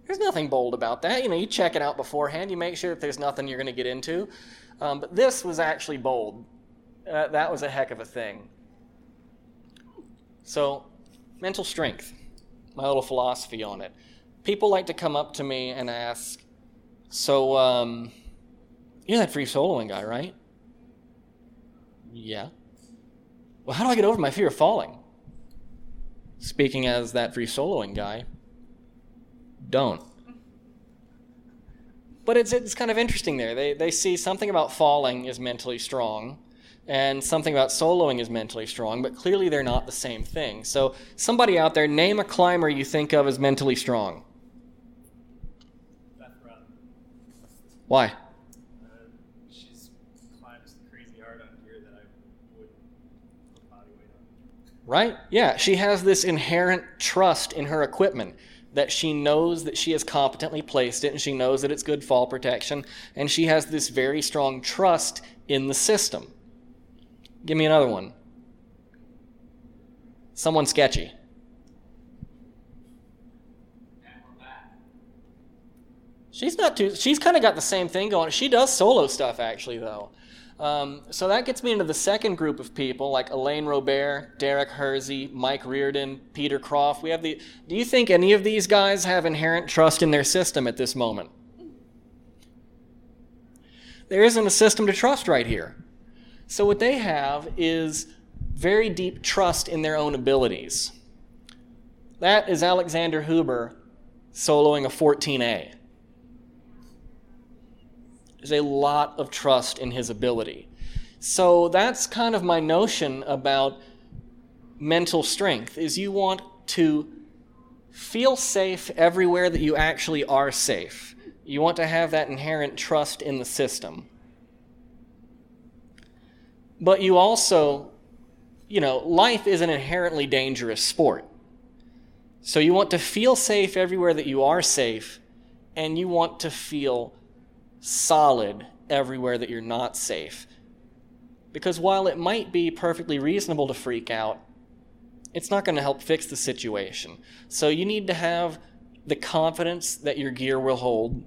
There's nothing bold about that. You know, you check it out beforehand. You make sure that there's nothing you're going to get into. Um, but this was actually bold. Uh, that was a heck of a thing. So, mental strength, my little philosophy on it. People like to come up to me and ask, So, um, you're that free soloing guy, right? Yeah. Well, how do I get over my fear of falling? Speaking as that free soloing guy, don't. But it's, it's kind of interesting there. They, they see something about falling is mentally strong, and something about soloing is mentally strong, but clearly they're not the same thing. So, somebody out there, name a climber you think of as mentally strong. Why? Uh, she's climbs crazy hard on gear that I wouldn't put body weight on. Right? Yeah, she has this inherent trust in her equipment that she knows that she has competently placed it and she knows that it's good fall protection and she has this very strong trust in the system. Give me another one. Someone sketchy. She's not too. She's kind of got the same thing going. She does solo stuff actually, though. Um, so that gets me into the second group of people, like Alain Robert, Derek Hersey, Mike Reardon, Peter Croft. We have the. Do you think any of these guys have inherent trust in their system at this moment? There isn't a system to trust right here. So what they have is very deep trust in their own abilities. That is Alexander Huber soloing a 14A. There's a lot of trust in his ability. So that's kind of my notion about mental strength is you want to feel safe everywhere that you actually are safe. You want to have that inherent trust in the system. But you also, you know, life is an inherently dangerous sport. So you want to feel safe everywhere that you are safe, and you want to feel solid everywhere that you're not safe. Because while it might be perfectly reasonable to freak out, it's not going to help fix the situation. So you need to have the confidence that your gear will hold,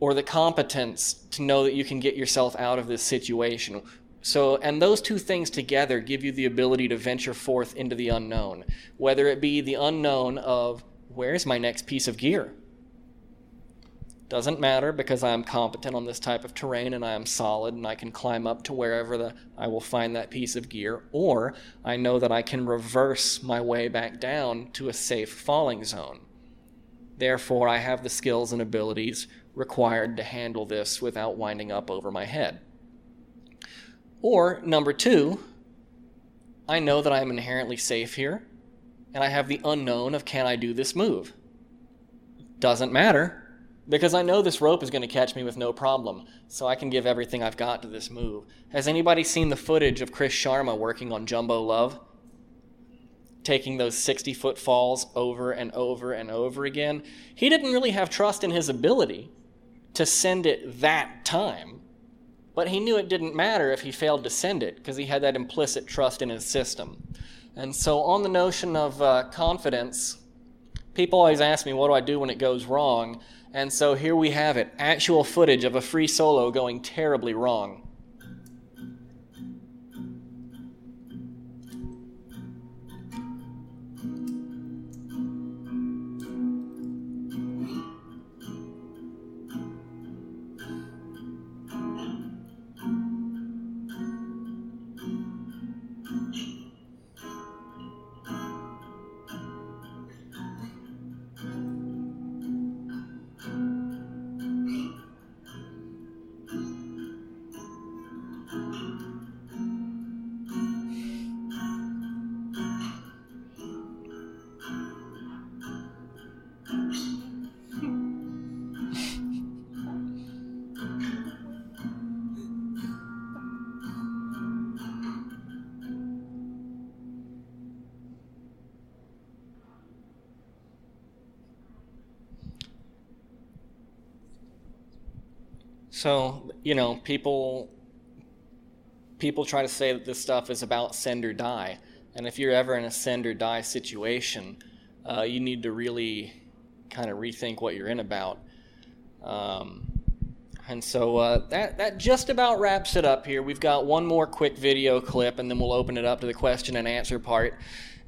or the competence to know that you can get yourself out of this situation. So, and those two things together give you the ability to venture forth into the unknown, whether it be the unknown of where's my next piece of gear? Doesn't matter because I am competent on this type of terrain and I am solid and I can climb up to wherever the, I will find that piece of gear. Or I know that I can reverse my way back down to a safe falling zone. Therefore, I have the skills and abilities required to handle this without winding up over my head. Or, number two, I know that I am inherently safe here, and I have the unknown of can I do this move? Doesn't matter because I know this rope is going to catch me with no problem, so I can give everything I've got to this move. Has anybody seen the footage of Chris Sharma working on Jumbo Love? Taking those 60 foot falls over and over and over again. He didn't really have trust in his ability to send it that time, but he knew it didn't matter if he failed to send it because he had that implicit trust in his system. And so, on the notion of uh, confidence, people always ask me, what do I do when it goes wrong? And so here we have it actual footage of a free solo going terribly wrong. So, you know, people people try to say that this stuff is about send or die. And if you're ever in a send or die situation, uh, you need to really kind of rethink what you're in about. Um, and so uh, that that just about wraps it up here. We've got one more quick video clip, and then we'll open it up to the question and answer part.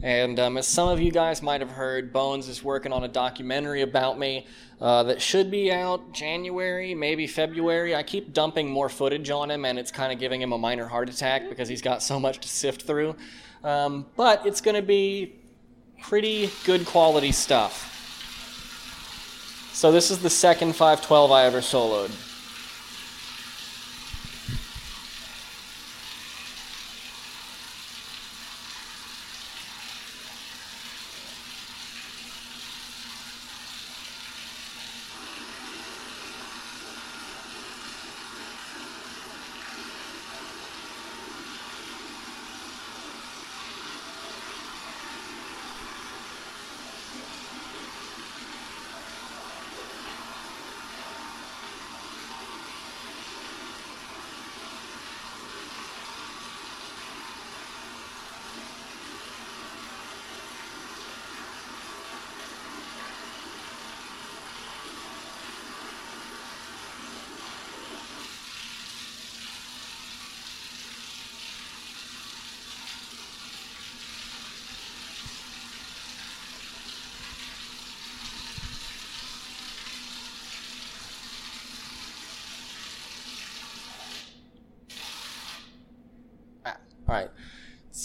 And um, as some of you guys might have heard, Bones is working on a documentary about me uh, that should be out January, maybe February. I keep dumping more footage on him, and it's kind of giving him a minor heart attack because he's got so much to sift through. Um, but it's going to be pretty good quality stuff. So this is the second 512 I ever soloed.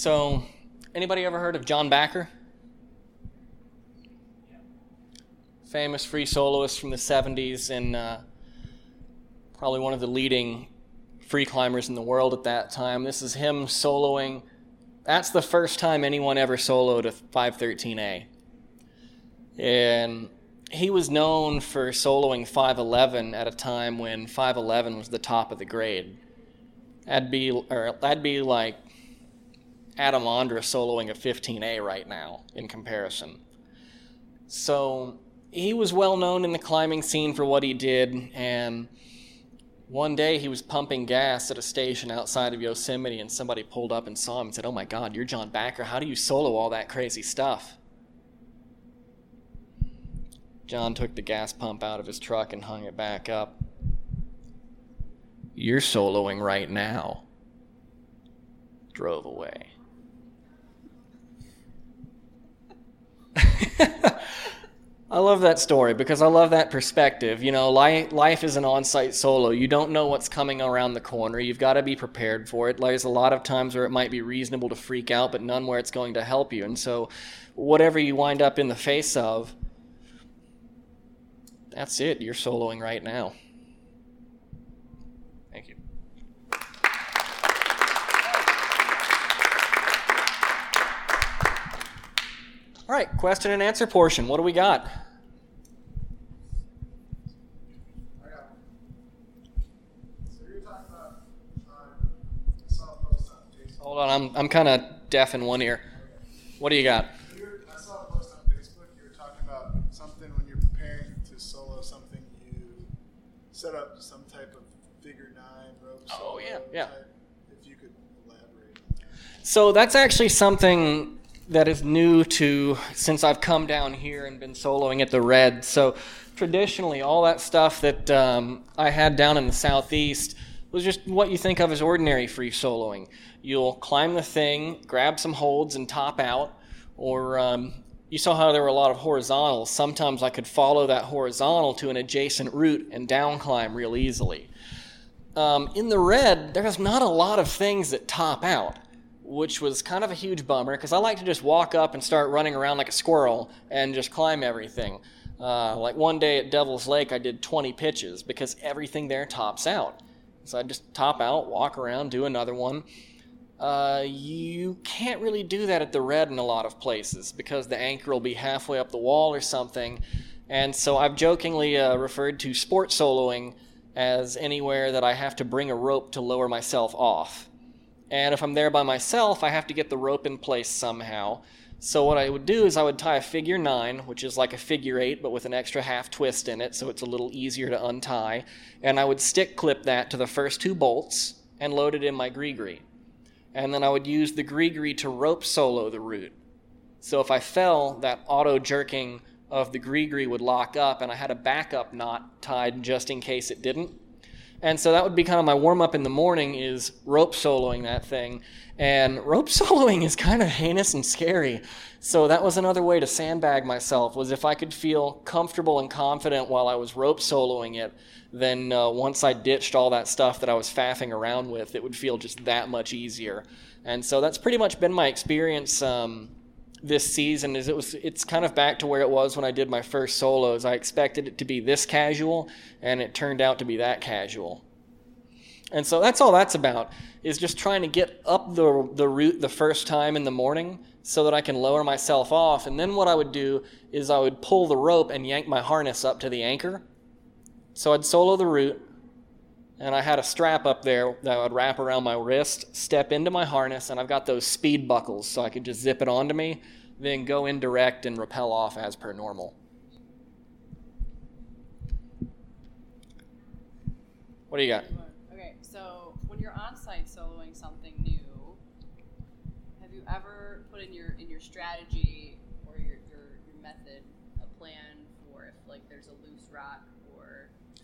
So, anybody ever heard of John Bachar? Famous free soloist from the 70s and uh, probably one of the leading free climbers in the world at that time. This is him soloing. That's the first time anyone ever soloed a 513A. And he was known for soloing 511 at a time when 511 was the top of the grade. That'd be or that'd be like Adam Ondra soloing a 15A right now in comparison. So he was well known in the climbing scene for what he did, and one day he was pumping gas at a station outside of Yosemite, and somebody pulled up and saw him and said, "Oh my God, you're John Bachar. How do you solo all that crazy stuff?" John took the gas pump out of his truck and hung it back up. You're soloing right now. Drove away. I love that story because I love that perspective. You know, life, is an on site solo. You don't know what's coming around the corner. You've got to be prepared for it. There's a lot of times where it might be reasonable to freak out, but none where it's going to help you. And so, whatever you wind up in the face of, that's it. You're soloing right now. All right, question and answer portion. What do we got? I got one. So you're talking about, I saw a post on Facebook. Hold on, I'm, I'm kind of deaf in one ear. What do you got? I saw a post on Facebook. You were talking about something when you're preparing to solo something. You set up some type of figure nine rope. Oh, yeah, yeah. type. If you could elaborate. So that's actually something that is new to since I've come down here and been soloing at the Red. So traditionally, all that stuff that um, I had down in the southeast was just what you think of as ordinary free soloing. You'll climb the thing, grab some holds, and top out. Or um, you saw how there were a lot of horizontals. Sometimes I could follow that horizontal to an adjacent route and down climb real easily. Um, in the red, there's not a lot of things that top out, which was kind of a huge bummer because I like to just walk up and start running around like a squirrel and just climb everything. Uh, like one day at Devil's Lake, I did 20 pitches because everything there tops out. So I just top out, walk around, do another one. Uh, you can't really do that at the red in a lot of places because the anchor will be halfway up the wall or something. And so I've jokingly uh, referred to sport soloing as anywhere that I have to bring a rope to lower myself off. And if I'm there by myself, I have to get the rope in place somehow. So what I would do is I would tie a figure nine, which is like a figure eight, but with an extra half twist in it, so it's a little easier to untie. And I would stick clip that to the first two bolts and load it in my gree And then I would use the gree to rope solo the route. So if I fell, that auto jerking of the gree would lock up, and I had a backup knot tied just in case it didn't. And so that would be kind of my warm up in the morning is rope soloing that thing. And rope soloing is kind of heinous and scary. So that was another way to sandbag myself was if I could feel comfortable and confident while I was rope soloing it, then uh, once I ditched all that stuff that I was faffing around with, it would feel just that much easier. And so that's pretty much been my experience um, this season is it was it's kind of back to where it was when I did my first solos. I expected it to be this casual and it turned out to be that casual. And so that's all that's about is just trying to get up the the route the first time in the morning so that I can lower myself off and then what I would do is I would pull the rope and yank my harness up to the anchor. So I'd solo the route and I had a strap up there that I would wrap around my wrist, step into my harness, and I've got those speed buckles so I could just zip it onto me, then go indirect and rappel off as per normal. What do you got? Okay, so when you're on site soloing something new, have you ever put in your in your strategy or your, your, your method a plan for if like there's a loose rock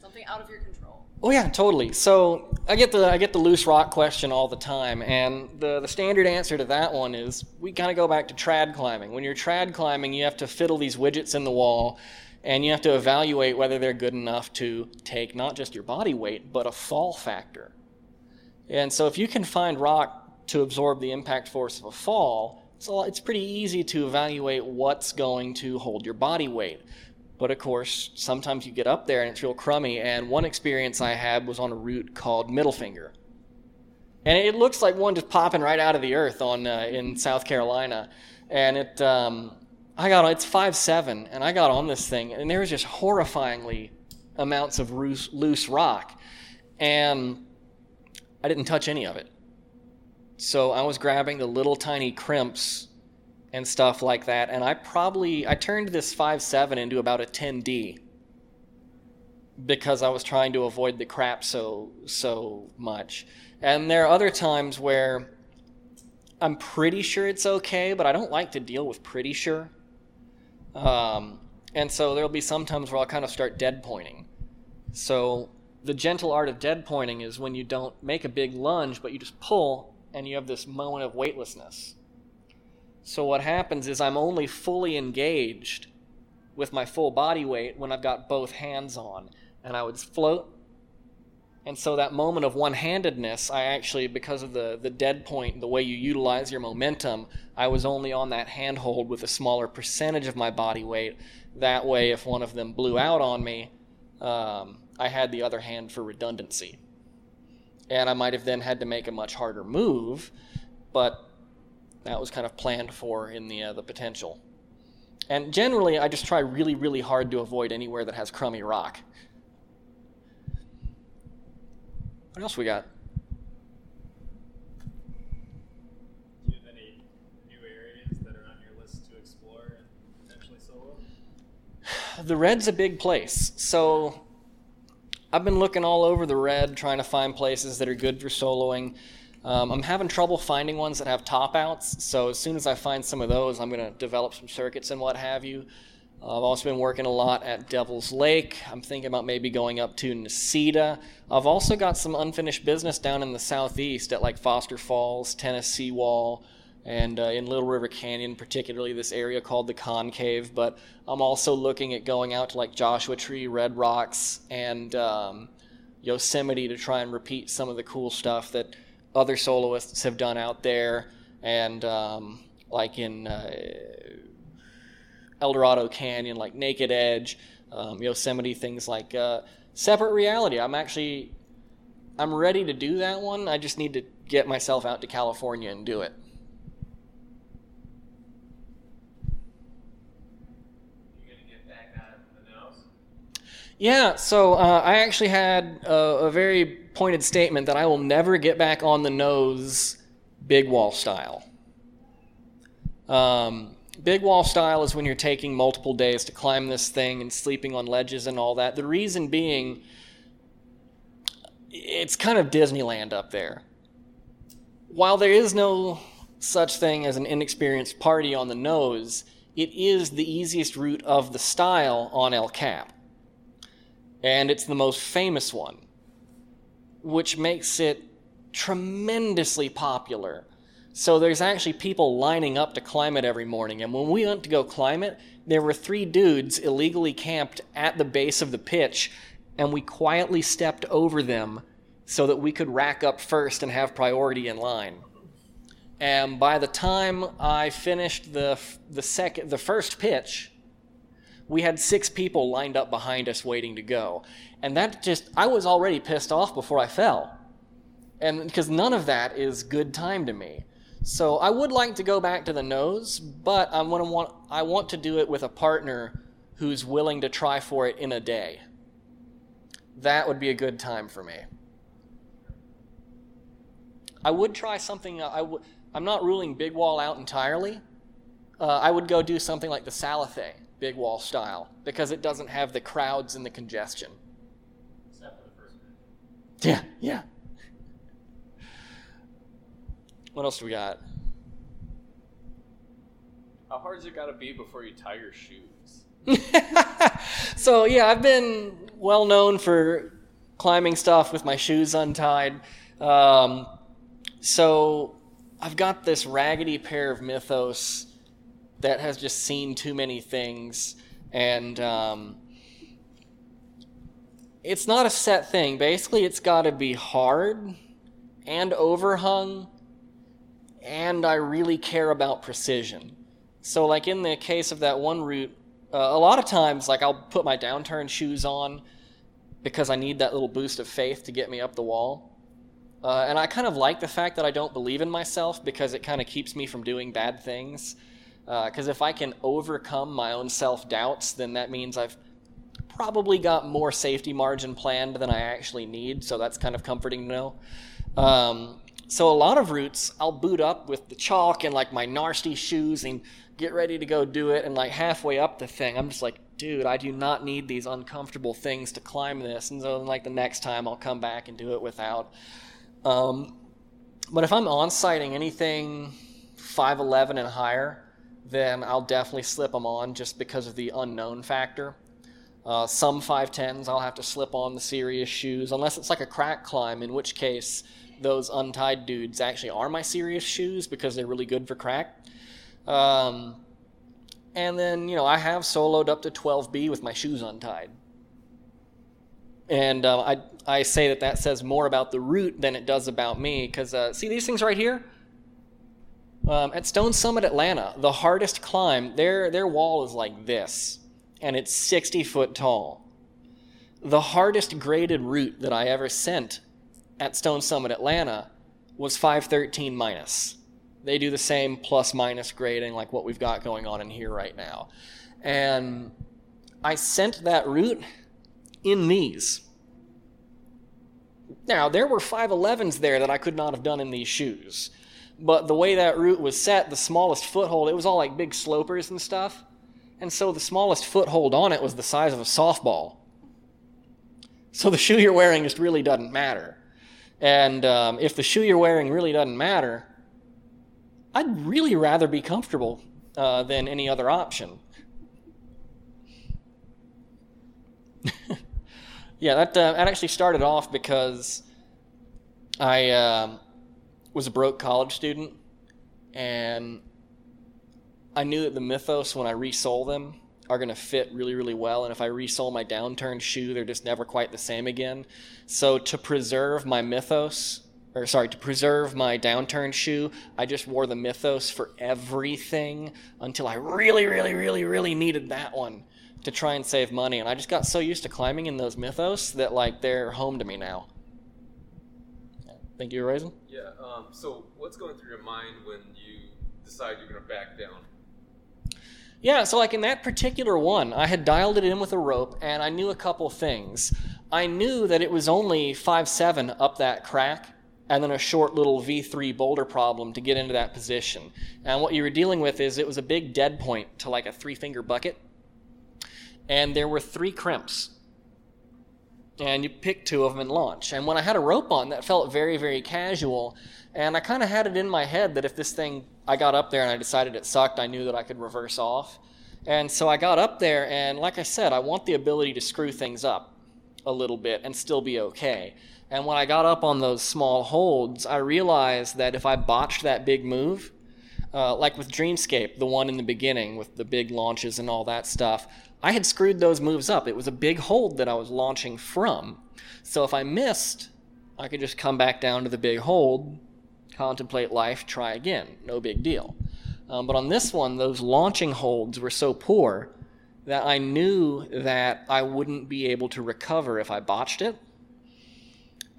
something out of your control? Oh yeah, totally. So I get the I get the loose rock question all the time, and the the standard answer to that one is we kind of go back to trad climbing. When you're trad climbing, you have to fiddle these widgets in the wall, and you have to evaluate whether they're good enough to take not just your body weight but a fall factor. And so if you can find rock to absorb the impact force of a fall, so it's pretty easy to evaluate what's going to hold your body weight. But of course, sometimes you get up there and it's real crummy. And one experience I had was on a route called Middle Finger. And it looks like one just popping right out of the earth on uh, in South Carolina. And it, um, I got it's five seven, and I got on this thing, and there was just horrifyingly amounts of loose, loose rock, and I didn't touch any of it. So I was grabbing the little tiny crimps and stuff like that. And I probably I turned this 5.7 into about a 10D because I was trying to avoid the crap so so much. And there are other times where I'm pretty sure it's okay, but I don't like to deal with pretty sure. Um, and so there'll be some times where I'll kind of start dead pointing. So the gentle art of dead pointing is when you don't make a big lunge, but you just pull and you have this moment of weightlessness. So what happens is I'm only fully engaged with my full body weight when I've got both hands on. And I would float. And so that moment of one handedness, I actually, because of the, the dead point, the way you utilize your momentum, I was only on that handhold with a smaller percentage of my body weight. That way, if one of them blew out on me, um, I had the other hand for redundancy. And I might have then had to make a much harder move, but that was kind of planned for in the uh, the potential. And generally, I just try really, really hard to avoid anywhere that has crummy rock. What else we got? Do you have any new areas that are on your list to explore and potentially solo? The red's a big place. So I've been looking all over the red, trying to find places that are good for soloing. Um, I'm having trouble finding ones that have top outs, so as soon as I find some of those, I'm going to develop some circuits and what have you. Uh, I've also been working a lot at Devil's Lake. I'm thinking about maybe going up to Necedah. I've also got some unfinished business down in the southeast at like Foster Falls, Tennessee Wall, and uh, in Little River Canyon, particularly this area called the Concave. But I'm also looking at going out to like Joshua Tree, Red Rocks, and um, Yosemite to try and repeat some of the cool stuff that other soloists have done out there, and um, like in uh, Eldorado Canyon, like Naked Edge, um, Yosemite, things like uh, Separate Reality. I'm actually I'm ready to do that one. I just need to get myself out to California and do it. Yeah, so uh, I actually had a, a, very pointed statement that I will never get back on the nose big wall style. Um, big wall style is when you're taking multiple days to climb this thing and sleeping on ledges and all that. The reason being, it's kind of Disneyland up there. While there is no such thing as an inexperienced party on the nose, it is the easiest route of the style on El Cap. And it's the most famous one, which makes it tremendously popular. So there's actually people lining up to climb it every morning. And when we went to go climb it, there were three dudes illegally camped at the base of the pitch, and we quietly stepped over them so that we could rack up first and have priority in line. And by the time I finished the the the first pitch, we had six people lined up behind us waiting to go. And that just I was already pissed off before I fell. And because none of that is good time to me. So I would like to go back to the nose, but I want to want I want to do it with a partner who's willing to try for it in a day. That would be a good time for me. I would try something. Uh. I'm not ruling big wall out entirely. Uh, I would go do something like the Salathe, big wall style, because it doesn't have the crowds and the congestion. Except for the first pitch. Yeah, yeah. What else do we got? How hard hard's it got to be before you tie your shoes? so yeah, I've been well known for climbing stuff with my shoes untied. Um, so I've got this raggedy pair of Mythos that has just seen too many things, and um, it's not a set thing. Basically, it's got to be hard and overhung, and I really care about precision. So, like in the case of that one route, uh, a lot of times, like I'll put my downturn shoes on because I need that little boost of faith to get me up the wall. Uh, and I kind of like the fact that I don't believe in myself because it kind of keeps me from doing bad things. Because uh, if I can overcome my own self doubts, then that means I've probably got more safety margin planned than I actually need. So that's kind of comforting to know. Um, so a lot of routes, I'll boot up with the chalk and like my nasty shoes and get ready to go do it. And like halfway up the thing, I'm just like, dude, I do not need these uncomfortable things to climb this. And so then like the next time, I'll come back and do it without. Um, but if I'm on sighting anything 5'11 and higher, then I'll definitely slip them on just because of the unknown factor. Uh, some 5'10s, I'll have to slip on the serious shoes, unless it's like a crack climb, in which case those untied dudes actually are my serious shoes because they're really good for crack. Um, and then, you know, I have soloed up to 12B with my shoes untied. And uh, I, I say that that says more about the route than it does about me. Because, uh, see these things right here? Um, at Stone Summit, Atlanta, the hardest climb, their, their wall is like this, and it's 60 foot tall. The hardest graded route that I ever sent at Stone Summit, Atlanta, was 513 minus. They do the same plus minus grading like what we've got going on in here right now. And I sent that route in these. Now, there were 511s there that I could not have done in these shoes. But the way that route was set, the smallest foothold, it was all like big slopers and stuff. And so the smallest foothold on it was the size of a softball. So the shoe you're wearing just really doesn't matter. And um, if the shoe you're wearing really doesn't matter, I'd really rather be comfortable uh, than any other option. yeah, that uh, that actually started off because I uh, was a broke college student, and I knew that the Mythos, when I resole them, are going to fit really, really well. And if I resole my downturned shoe, they're just never quite the same again. So to preserve my Mythos, or sorry, to preserve my downturned shoe, I just wore the Mythos for everything until I really, really, really, really needed that one to try and save money. And I just got so used to climbing in those Mythos that like they're home to me now. Thank you, Raisin. Yeah. Um, so, what's going through your mind when you decide you're going to back down? Yeah, so like in that particular one, I had dialed it in with a rope and I knew a couple things. I knew that it was only five seven up that crack and then a short little V3 boulder problem to get into that position. And what you were dealing with is it was a big dead point to like a three finger bucket, and there were three crimps. And you pick two of them and launch. And when I had a rope on, that felt very, very casual. And I kind of had it in my head that if this thing, I got up there and I decided it sucked, I knew that I could reverse off. And so I got up there, and like I said, I want the ability to screw things up a little bit and still be okay. And when I got up on those small holds, I realized that if I botched that big move, uh, like with Dreamscape, the one in the beginning with the big launches and all that stuff, I had screwed those moves up. It was a big hold that I was launching from. So if I missed, I could just come back down to the big hold, contemplate life, try again. No big deal. Um, but on this one, those launching holds were so poor that I knew that I wouldn't be able to recover if I botched it.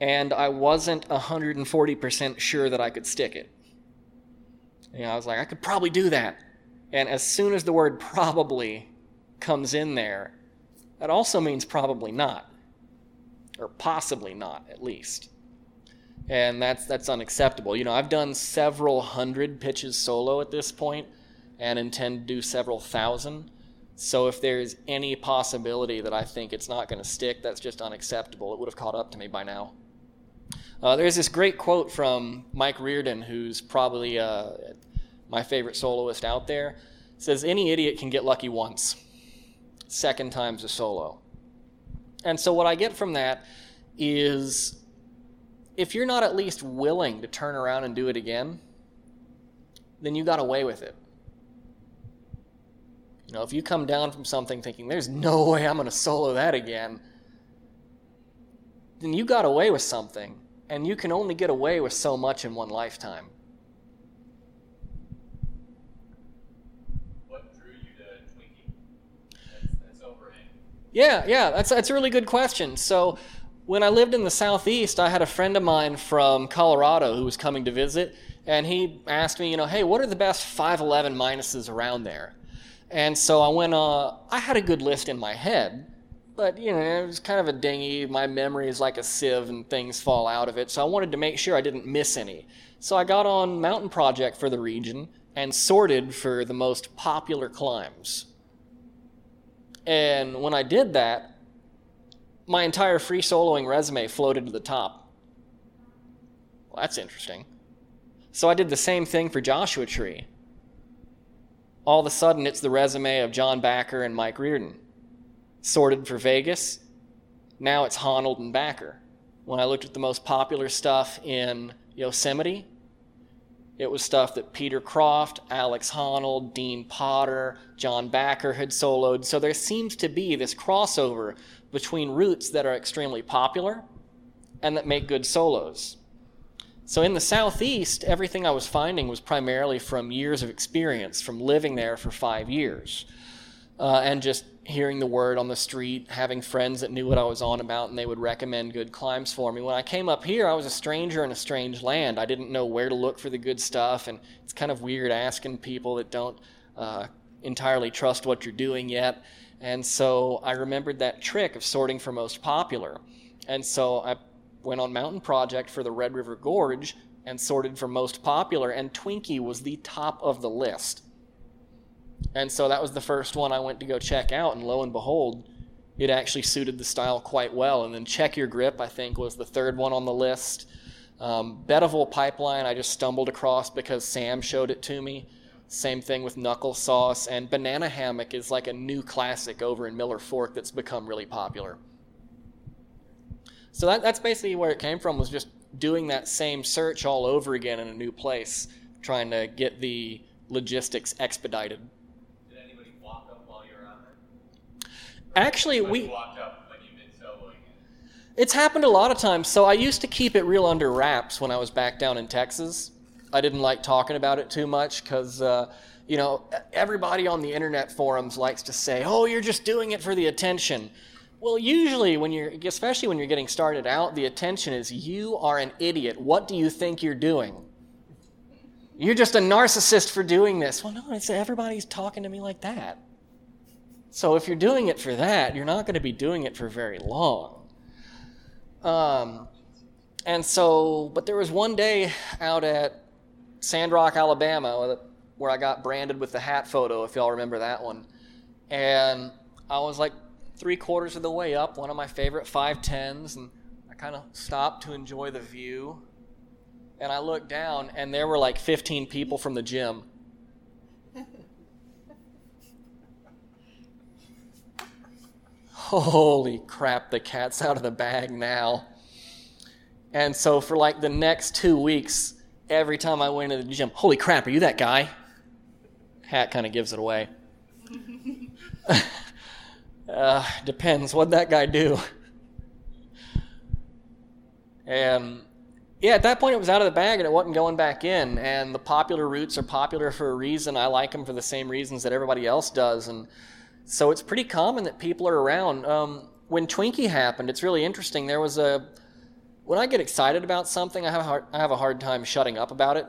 And I wasn't 140% sure that I could stick it. You know, I was like, I could probably do that. And as soon as the word probably comes in there, that also means probably not. Or possibly not, at least. And that's that's unacceptable. You know, I've done several hundred pitches solo at this point and intend to do several thousand. So if there's any possibility that I think it's not going to stick, that's just unacceptable. It would have caught up to me by now. Uh, there's this great quote from Mike Reardon, who's probably uh, my favorite soloist out there. It says, Any idiot can get lucky once, second time's a solo. And so what I get from that is if you're not at least willing to turn around and do it again, then you got away with it. You know, if you come down from something thinking, there's no way I'm going to solo that again, then you got away with something. And you can only get away with so much in one lifetime. What drew you to Twinkie? That's, that's overhang. Yeah, yeah, that's, that's a really good question. So, when I lived in the Southeast, I had a friend of mine from Colorado who was coming to visit, and he asked me, you know, hey, what are the best 511 minuses around there? And so I went, uh, I had a good list in my head, but, you know, it was kind of a dingy. My memory is like a sieve and things fall out of it, so I wanted to make sure I didn't miss any. So I got on Mountain Project for the region and sorted for the most popular climbs. And when I did that, my entire free soloing resume floated to the top. Well, that's interesting. So I did the same thing for Joshua Tree. All of a sudden, it's the resume of John Bachar and Mike Reardon. Sorted for Vegas. Now it's Honnold and Bachar. When I looked at the most popular stuff in Yosemite, it was stuff that Peter Croft, Alex Honnold, Dean Potter, John Bachar had soloed. So there seems to be this crossover between routes that are extremely popular and that make good solos. So in the southeast, everything I was finding was primarily from years of experience, from living there for five years, uh, and just hearing the word on the street, having friends that knew what I was on about, and they would recommend good climbs for me. When I came up here, I was a stranger in a strange land. I didn't know where to look for the good stuff, and it's kind of weird asking people that don't uh, entirely trust what you're doing yet. And so I remembered that trick of sorting for most popular. And so I went on Mountain Project for the Red River Gorge and sorted for most popular, and Twinkie was the top of the list. And so that was the first one I went to go check out, and lo and behold, it actually suited the style quite well. And then Check Your Grip, I think, was the third one on the list. Um, Bettavul Pipeline, I just stumbled across because Sam showed it to me. Same thing with Knuckle Sauce, and Banana Hammock is like a new classic over in Miller Fork that's become really popular. So that, that's basically where it came from was just doing that same search all over again in a new place, trying to get the logistics expedited. Did anybody walk up while you were on there? Actually, we walked up when you've been soloing it? It's happened a lot of times. So I used to keep it real under wraps when I was back down in Texas. I didn't like talking about it too much because, uh, you know, everybody on the internet forums likes to say, "Oh, you're just doing it for the attention." Well, usually when you're, especially when you're getting started out, the attention is you are an idiot. What do you think you're doing? You're just a narcissist for doing this. Well, no, it's everybody's talking to me like that. So if you're doing it for that, you're not going to be doing it for very long. Um, and so, but there was one day out at Sandrock, Alabama, where I got branded with the hat photo, if y'all remember that one. And I was like three quarters of the way up one of my favorite 510s, and I kind of stopped to enjoy the view. And I looked down, and there were like 15 people from the gym. Holy crap, the cat's out of the bag now. And so for like the next two weeks, every time I went into the gym, holy crap, are you that guy? Hat kind of gives it away. uh, depends. What'd that guy do? And yeah, at that point it was out of the bag and it wasn't going back in. And the popular routes are popular for a reason. I like them for the same reasons that everybody else does. And so it's pretty common that people are around. Um, when Twinkie happened, it's really interesting. There was a when I get excited about something, I have a hard, I have a hard time shutting up about it.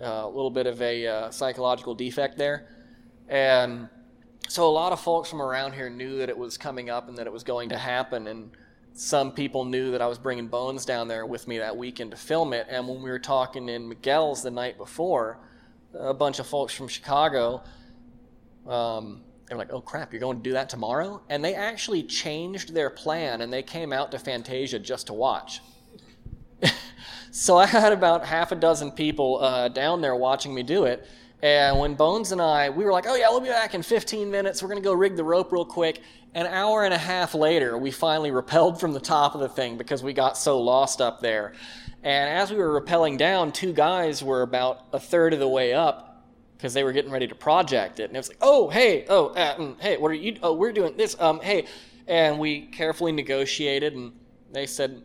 Uh, a little bit of a uh, psychological defect there, and so a lot of folks from around here knew that it was coming up and that it was going to happen, and some people knew that I was bringing Bones down there with me that weekend to film it. And when we were talking in Miguel's the night before, a bunch of folks from Chicago. Um, they were like, oh crap, you're going to do that tomorrow? And they actually changed their plan and they came out to Fantasia just to watch. so I had about half a dozen people uh, down there watching me do it. And when Bones and I, we were like, oh yeah, we'll be back in 15 minutes. We're going to go rig the rope real quick. An hour and a half later, we finally rappelled from the top of the thing because we got so lost up there. And as we were rappelling down, two guys were about a third of the way up because they were getting ready to project it. And it was like, oh, hey, oh, uh, mm, hey, what are you? Oh, we're doing this. Um, hey, and we carefully negotiated, and they said,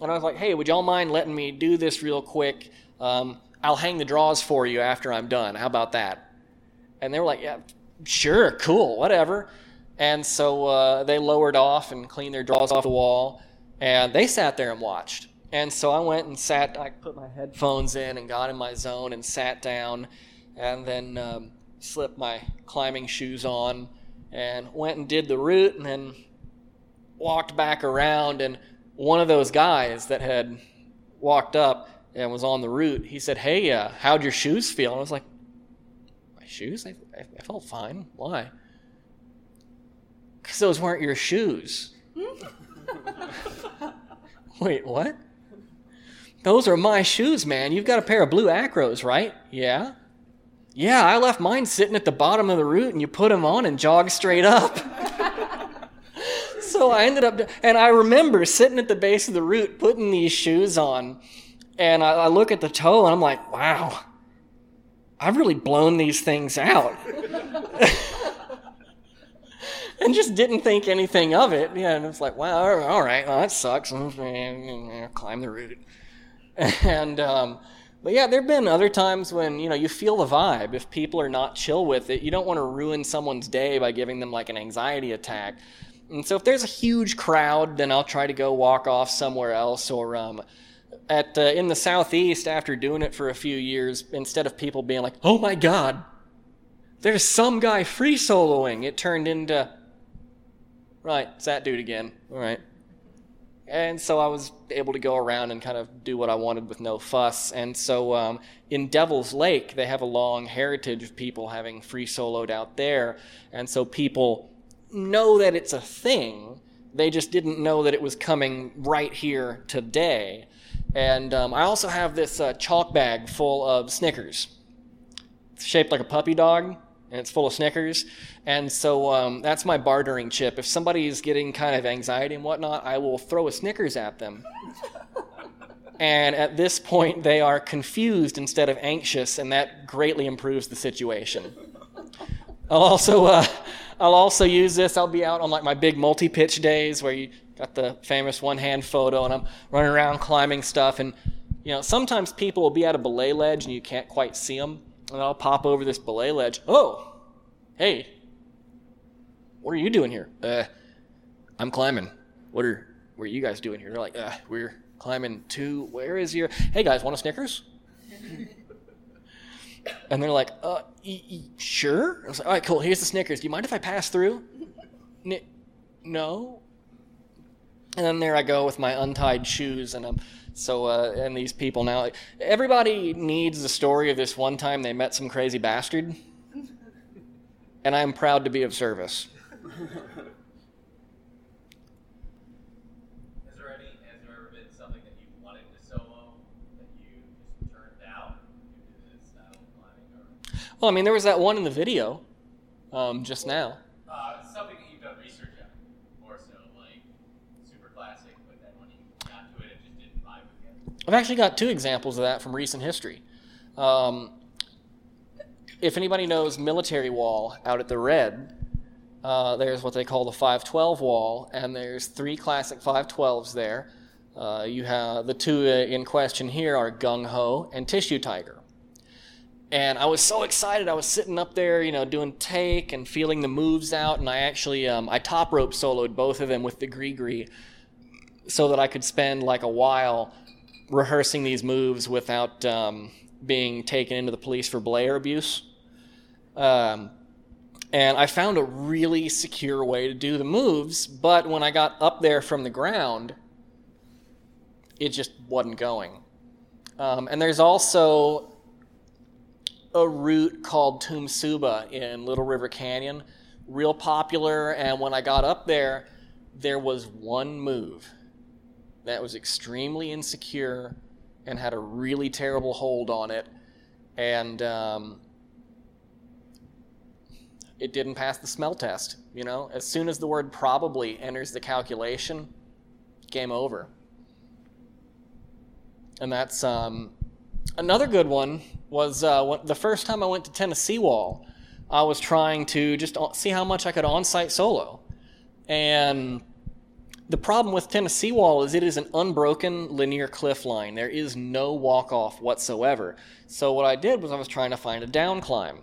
and I was like, hey, would y'all mind letting me do this real quick? Um, I'll hang the draws for you after I'm done. How about that? And they were like, yeah, sure, cool, whatever. And so uh, they lowered off and cleaned their draws off the wall, and they sat there and watched. And so I went and sat, I put my headphones in and got in my zone and sat down and then um, slipped my climbing shoes on and went and did the route and then walked back around. And one of those guys that had walked up and was on the route he said hey uh, how'd your shoes feel? And i was like my shoes? I, I felt fine. Why? Because those weren't your shoes. Wait what? Those are my shoes man. You've got a pair of blue acros right? Yeah yeah, I left mine sitting at the bottom of the route and you put them on and jog straight up. so I ended up, and I remember sitting at the base of the route putting these shoes on, and I, I look at the toe and I'm like, wow, I've really blown these things out. and just didn't think anything of it. Yeah, and it's like, wow, all right, well, that sucks. Climb the route. And, um, but yeah, there have been other times when, you know, you feel the vibe. If people are not chill with it, you don't want to ruin someone's day by giving them like an anxiety attack. And so if there's a huge crowd, then I'll try to go walk off somewhere else or um, at uh, in the southeast after doing it for a few years instead of people being like, "Oh my god, there's some guy free soloing." It turned into right, it's that dude again. All right. And so I was able to go around and kind of do what I wanted with no fuss. And so um, in Devil's Lake, they have a long heritage of people having free soloed out there. And so people know that it's a thing. They just didn't know that it was coming right here today. And um, I also have this uh, chalk bag full of Snickers. It's shaped like a puppy dog and it's full of Snickers. And so um, that's my bartering chip. If somebody is getting kind of anxiety and whatnot, I will throw a Snickers at them. and at this point, they are confused instead of anxious, and that greatly improves the situation. I'll also uh, I'll also use this. I'll be out on like my big multi-pitch days where you got the famous one-hand photo, and I'm running around climbing stuff, and you know sometimes people will be at a belay ledge and you can't quite see them and I'll pop over this belay ledge. Oh, hey, what are you doing here? Uh, I'm climbing. What are what are you guys doing here? They're like, uh, we're climbing to. Where is your? Hey guys, want a Snickers? and they're like, uh, e- e- sure. I was like, all right, cool. Here's the Snickers. Do you mind if I pass through? N- no. And then there I go with my untied shoes, and um, so uh, and these people now. Everybody needs the story of this one time they met some crazy bastard, and I'm proud to be of service. Has there any? Has there ever been something that you wanted to solo that you just turned down due to the style of climbing, or Well, I mean, there was that one in the video, um, just now. uh, something that you've done research on, more so like super classic, but then when you got to it, it just didn't vibe with you. I've actually got two examples of that from recent history. Um, if anybody knows Military Wall out at the Red, uh, there's what they call the 512 wall, and there's three classic 512s there. Uh, you have the two uh, in question here are Gung Ho and Tissue Tiger. And I was so excited. I was sitting up there, you know, doing take and feeling the moves out, and I actually um, I top rope soloed both of them with the GriGri so that I could spend like a while rehearsing these moves without um, being taken into the police for belayer abuse. Um, and I found a really secure way to do the moves, but when I got up there from the ground, it just wasn't going. Um, and there's also a route called Tumsuba in Little River Canyon, real popular. And when I got up there, there was one move that was extremely insecure and had a really terrible hold on it. And um, it didn't pass the smell test. You know, as soon as the word probably enters the calculation, game over. And that's um, another good one. Was uh, the first time I went to Tennessee Wall, I was trying to just see how much I could on-site solo, and the problem with Tennessee Wall is it is an unbroken linear cliff line. There is no walk off whatsoever. So what I did was I was trying to find a down climb.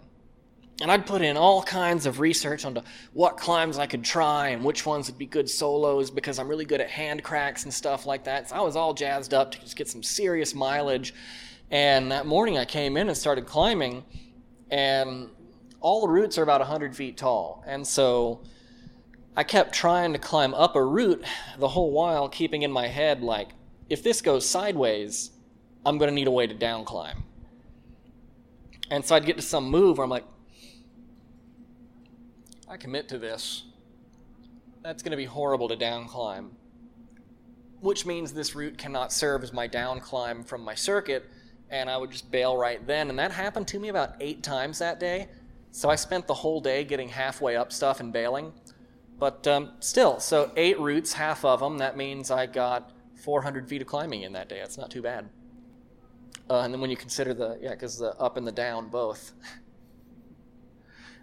And I'd put in all kinds of research onto what climbs I could try and which ones would be good solos because I'm really good at hand cracks and stuff like that. So I was all jazzed up to just get some serious mileage. And that morning I came in and started climbing, and all the routes are about 100 feet tall. And so I kept trying to climb up a route the whole while, keeping in my head, like, if this goes sideways, I'm going to need a way to down climb. And so I'd get to some move where I'm like, I commit to this. That's going to be horrible to down climb. Which means this route cannot serve as my down climb from my circuit, and I would just bail right then. And that happened to me about eight times that day. So I spent the whole day getting halfway up stuff and bailing. But um, still, so eight routes, half of them, that means I got 400 feet of climbing in that day. That's not too bad. Uh, and then when you consider the, yeah, because the up and the down both.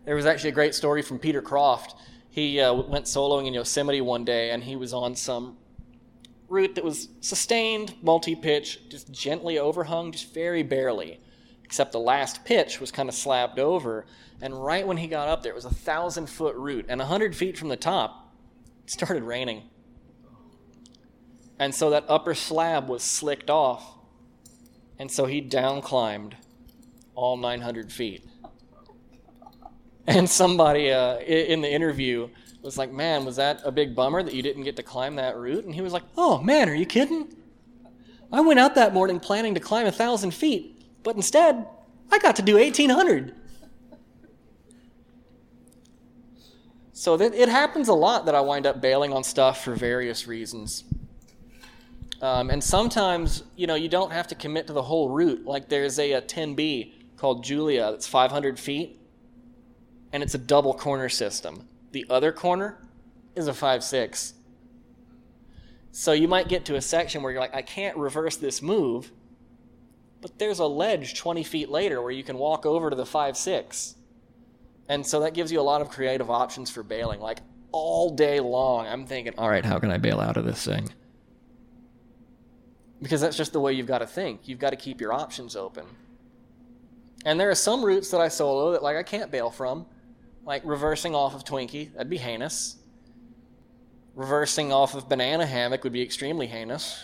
there was actually a great story from Peter Croft. He uh, went soloing in Yosemite one day and he was on some route that was sustained, multi pitch, just gently overhung, just very barely. Except the last pitch was kind of slabbed over. And right when he got up there, it was a thousand foot route. And a hundred feet from the top, it started raining. And so that upper slab was slicked off. And so he down climbed all 900 feet. And somebody uh, in the interview was like, Man, was that a big bummer that you didn't get to climb that route? And he was like, Oh, man, are you kidding? I went out that morning planning to climb a thousand feet, but instead, I got to do 1800. So that, it happens a lot that I wind up bailing on stuff for various reasons. Um, and sometimes, you know, you don't have to commit to the whole route. Like there's a, a 10B called Julia that's 500 feet, and it's a double corner system. The other corner is a 5.6. So you might get to a section where you're like, I can't reverse this move, but there's a ledge 20 feet later where you can walk over to the 5.6. And so that gives you a lot of creative options for bailing. Like all day long, I'm thinking, all right, how can I bail out of this thing? Because that's just the way you've got to think. You've got to keep your options open. And there are some routes that I solo that like I can't bail from, like reversing off of Twinkie, that'd be heinous. Reversing off of Banana Hammock would be extremely heinous.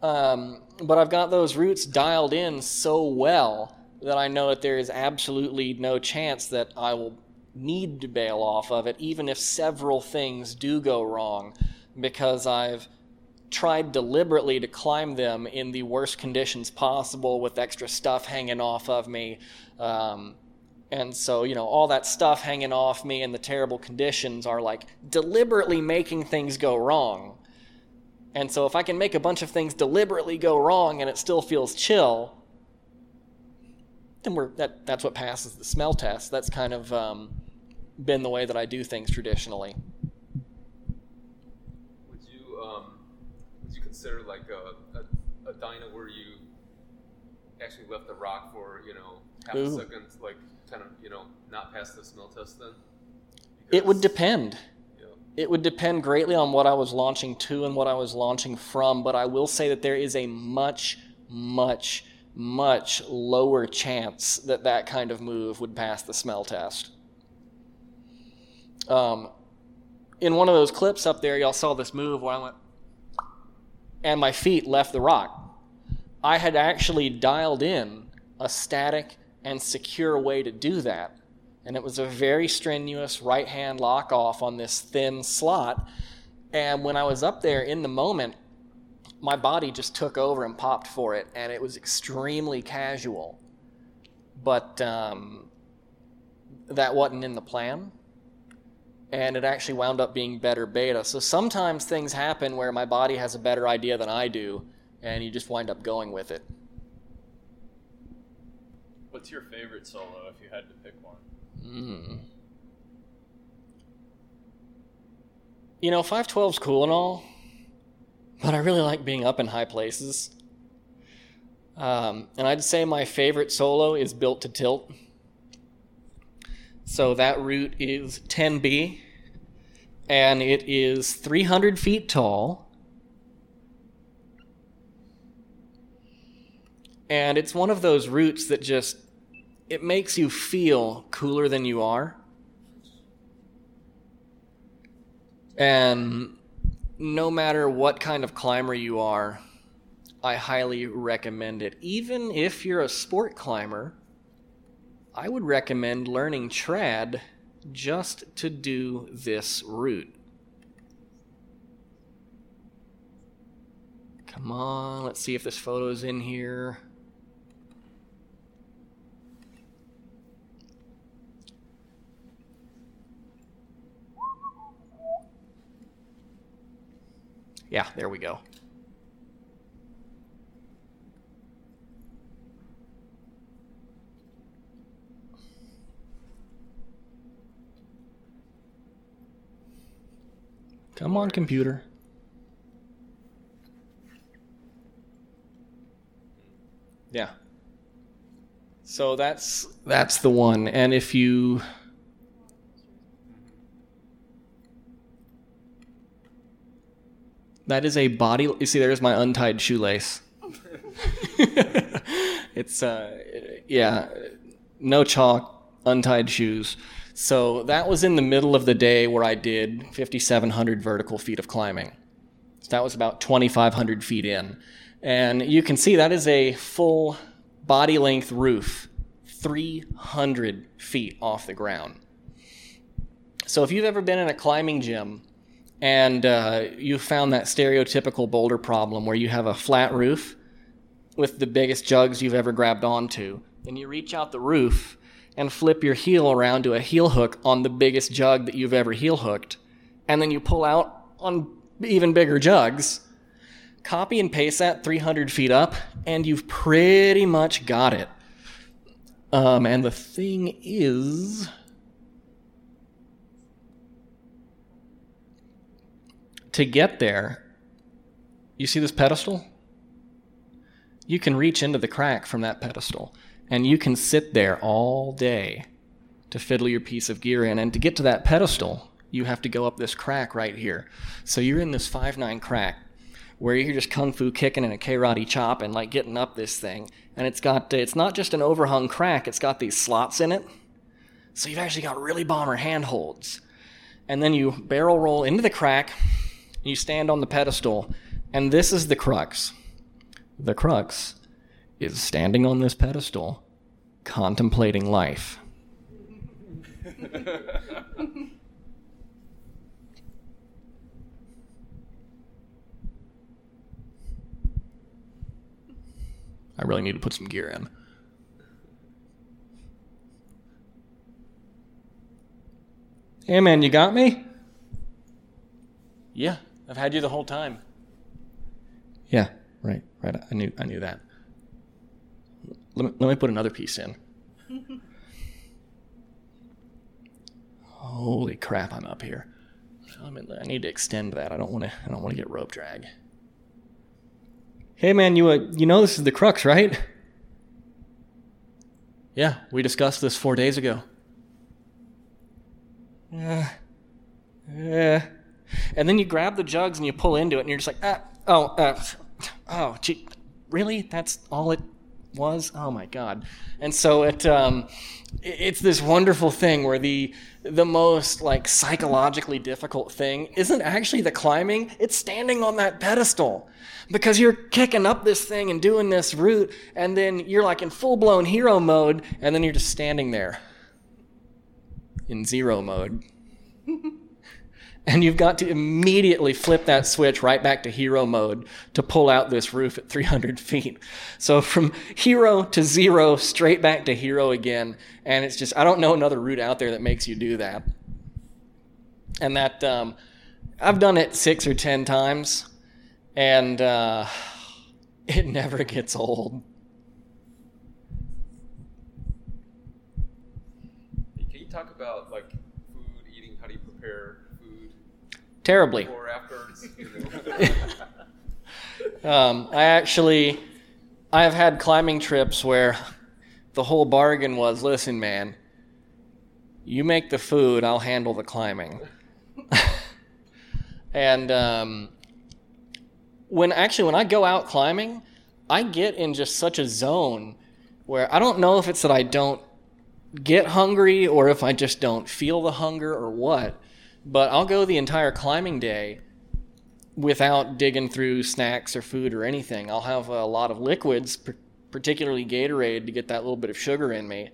Um, but I've got those routes dialed in so well that I know that there is absolutely no chance that I will need to bail off of it, even if several things do go wrong. because I've tried deliberately to climb them in the worst conditions possible with extra stuff hanging off of me. Um, and so, you know, all that stuff hanging off me and the terrible conditions are like deliberately making things go wrong. And so, if I can make a bunch of things deliberately go wrong and it still feels chill, then we're that that's what passes the smell test. That's kind of um, been the way that I do things traditionally. Would you um, would you consider like a, a, a dyno where you actually left the rock for you know half Ooh. a second, like kind of you know not pass the smell test then? It would depend. you know, It would depend greatly on what I was launching to and what I was launching from, but I will say that there is a much, much, much lower chance that that kind of move would pass the smell test. Um, in one of those clips up there, y'all saw this move where I went, and my feet left the rock. I had actually dialed in a static and secure way to do that. And it was a very strenuous right hand lock off on this thin slot. And when I was up there in the moment, my body just took over and popped for it. And it was extremely casual. But um, that wasn't in the plan. And it actually wound up being better beta. So sometimes things happen where my body has a better idea than I do. And you just wind up going with it. What's your favorite solo if you had to pick one? Mm. You know, 512's cool and all, but I really like being up in high places. Um, and I'd say my favorite solo is Built to Tilt. So that route is 10B, and it is 300 feet tall. And it's one of those routes that just it makes you feel cooler than you are. And no matter what kind of climber you are, I highly recommend it. Even if you're a sport climber, I would recommend learning trad just to do this route. Come on, let's see if this photo is in here. Yeah, there we go. Come on, computer. Yeah. So that's that's the one. And if you That is a body. You see, there's my untied shoelace. it's uh, yeah, no chalk, untied shoes. So that was in the middle of the day where I did 5,700 vertical feet of climbing. So that was about 2,500 feet in, and you can see that is a full body length roof, 300 feet off the ground. So if you've ever been in a climbing gym and uh, you found that stereotypical boulder problem where you have a flat roof with the biggest jugs you've ever grabbed onto. Then you reach out the roof and flip your heel around to a heel hook on the biggest jug that you've ever heel hooked. And then you pull out on even bigger jugs. Copy and paste that 300 feet up, and you've pretty much got it. Um, and the thing is. To get there, you see this pedestal? You can reach into the crack from that pedestal, and you can sit there all day to fiddle your piece of gear in. And to get to that pedestal, you have to go up this crack right here. So you're in this 5 9 crack where you're just kung fu kicking and a karate chop and like getting up this thing. And it's got, it's not just an overhung crack, it's got these slots in it. So you've actually got really bomber handholds. And then you barrel roll into the crack, you stand on the pedestal. And this is the crux. The crux is standing on this pedestal, contemplating life. I really need to put some gear in. Hey man, you got me? Yeah. I've had you the whole time. Yeah, right, right. I knew I knew that. Let me, let me put another piece in. Holy crap, I'm up here. I, mean, I need to extend that. I don't want to. I don't want to get rope drag. Hey, man, you uh, you know this is the crux, right? Yeah, we discussed this four days ago. Yeah. Yeah. And then you grab the jugs and you pull into it, and you're just like, ah, oh, uh, oh, gee, really? That's all it was? Oh my god! And so it, um, it's this wonderful thing where the the most like psychologically difficult thing isn't actually the climbing; it's standing on that pedestal because you're kicking up this thing and doing this route, and then you're like in full blown hero mode, and then you're just standing there in zero mode. and you've got to immediately flip that switch right back to hero mode to pull out this roof at 300 feet. So from hero to zero, straight back to hero again. And it's just, I don't know another route out there that makes you do that. And that, um, I've done it six or ten times, and uh, it never gets old. Can you talk about like food, eating? How do you prepare food Terribly. Um, I actually, I've had climbing trips where the whole bargain was, listen, man, you make the food, I'll handle the climbing. and um, when actually when I go out climbing, I get in just such a zone where I don't know if it's that I don't get hungry or if I just don't feel the hunger or what, but I'll go the entire climbing day without digging through snacks or food or anything. I'll have a lot of liquids, particularly Gatorade, to get that little bit of sugar in me.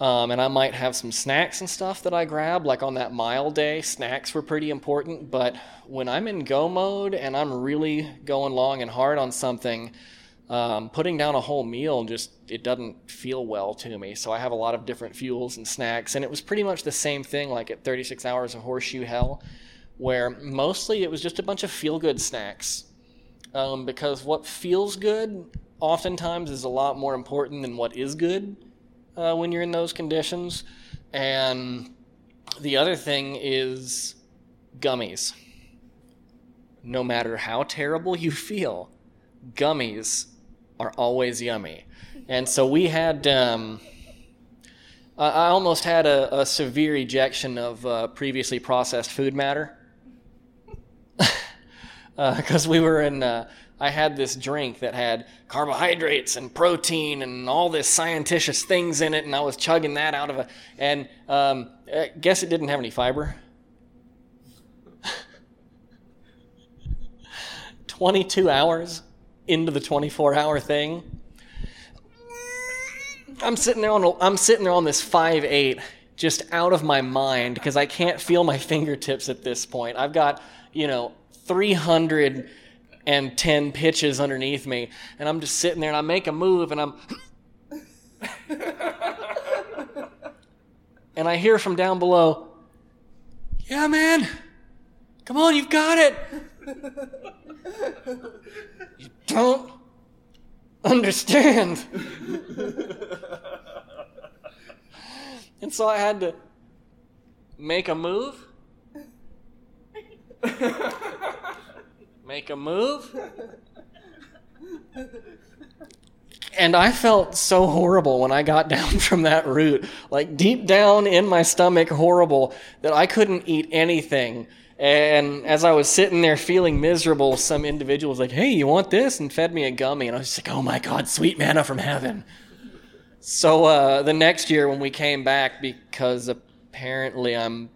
Um, and I might have some snacks and stuff that I grab. Like on that mile day, snacks were pretty important. But when I'm in go mode and I'm really going long and hard on something, um, putting down a whole meal just it doesn't feel well to me. So I have a lot of different fuels and snacks, and it was pretty much the same thing. Like at 36 hours of horseshoe hell, where mostly it was just a bunch of feel good snacks. Um, because what feels good oftentimes is a lot more important than what is good uh, when you're in those conditions. And the other thing is gummies. No matter how terrible you feel, gummies are always yummy. And so we had. Um, I almost had a, a severe ejection of uh, previously processed food matter because we were in. Uh, I had this drink that had carbohydrates and protein and all this scientific things in it, and I was chugging that out of a. And um, I guess it didn't have any fiber. 22 hours into the 24 hour thing. I'm sitting there on a, I'm sitting there on this five eight, just out of my mind because I can't feel my fingertips at this point. I've got you know 310 pitches underneath me, and I'm just sitting there and I make a move and I'm and I hear from down below, "Yeah, man, come on, you've got it." don't understand. and so I had to make a move. make a move. And I felt so horrible when I got down from that route, like deep down in my stomach, horrible, that I couldn't eat anything. And as I was sitting there feeling miserable, some individual was like, Hey, you want this? And fed me a gummy. And I was like, Oh my God, sweet manna from heaven. So uh, the next year when we came back, because apparently I'm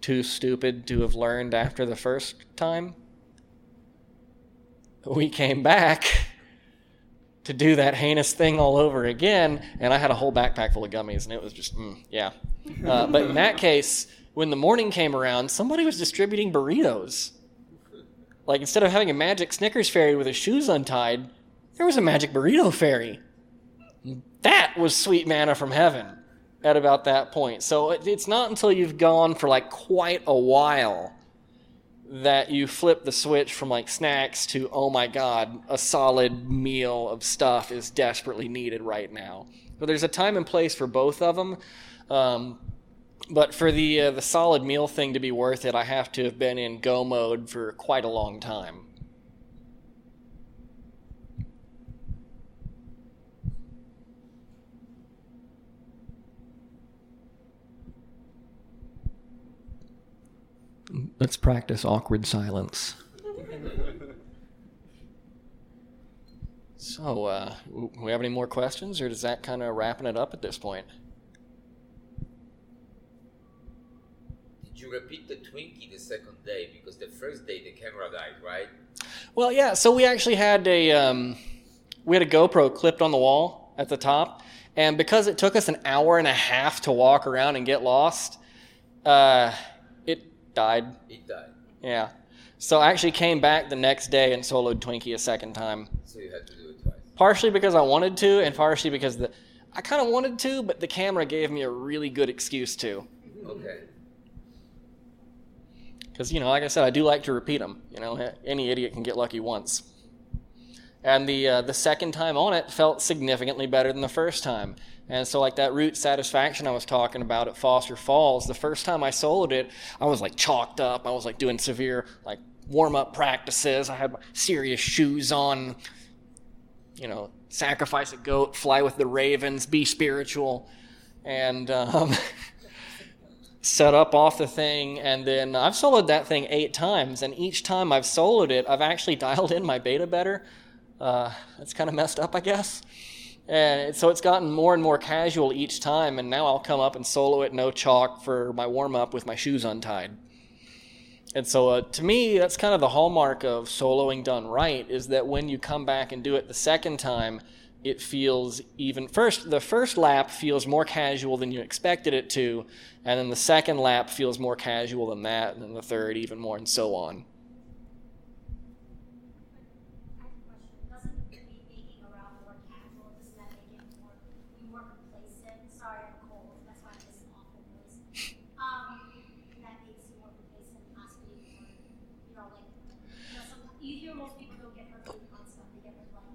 too stupid to have learned after the first time, we came back to do that heinous thing all over again, and I had a whole backpack full of gummies, and it was just, mm, yeah. Uh, but in that case, when the morning came around, somebody was distributing burritos. Like instead of having a magic Snickers fairy with his shoes untied, there was a magic burrito fairy. That was sweet manna from heaven at about that point. So it's not until you've gone for like quite a while that you flip the switch from like snacks to oh my god, a solid meal of stuff is desperately needed right now. But there's a time and place for both of them. Um, but for the uh, the solid meal thing to be worth it, I have to have been in go mode for quite a long time. Let's practice awkward silence. so, uh, we have any more questions, or does that kind of wrapping it up at this point? You repeat the Twinkie the second day? Because the first day the camera died, right? Well, yeah. So we actually had a um, we had a GoPro clipped on the wall at the top, and because it took us an hour and a half to walk around and get lost, uh, it died. It died. Yeah. So I actually came back the next day and soloed Twinkie a second time, So you had to do it twice. partially because I wanted to, and partially because the I kind of wanted to, but the camera gave me a really good excuse to. Okay. Because, you know, like I said, I do like to repeat them. You know, any idiot can get lucky once. And the, uh, the second time on it felt significantly better than the first time. And so, like that root satisfaction I was talking about at Foster Falls, the first time I soloed it, I was like chalked up. I was like doing severe, like warm up practices. I had serious shoes on, you know, sacrifice a goat, fly with the ravens, be spiritual. And, um, set up off the thing, and then I've soloed that thing eight times, and each time I've soloed it, I've actually dialed in my beta better. Uh, kind of messed up, I guess. And so it's gotten more and more casual each time, and now I'll come up and solo it no chalk for my warm up with my shoes untied. And so, uh, to me, that's kind of the hallmark of soloing done right is that when you come back and do it the second time, it feels even first the first lap feels more casual than you expected it to and then the second lap feels more casual than that and then the third even more and so on I have a question. Doesn't maybe making around more casual, doesn't that make it more, you more complacent? Sorry, I'm cold, that's why I have this awful voice. Um, that makes you more complacent, possibly more, you know, like, you know, some, you hear most people don't get hurt doing fun stuff, they get hurt like,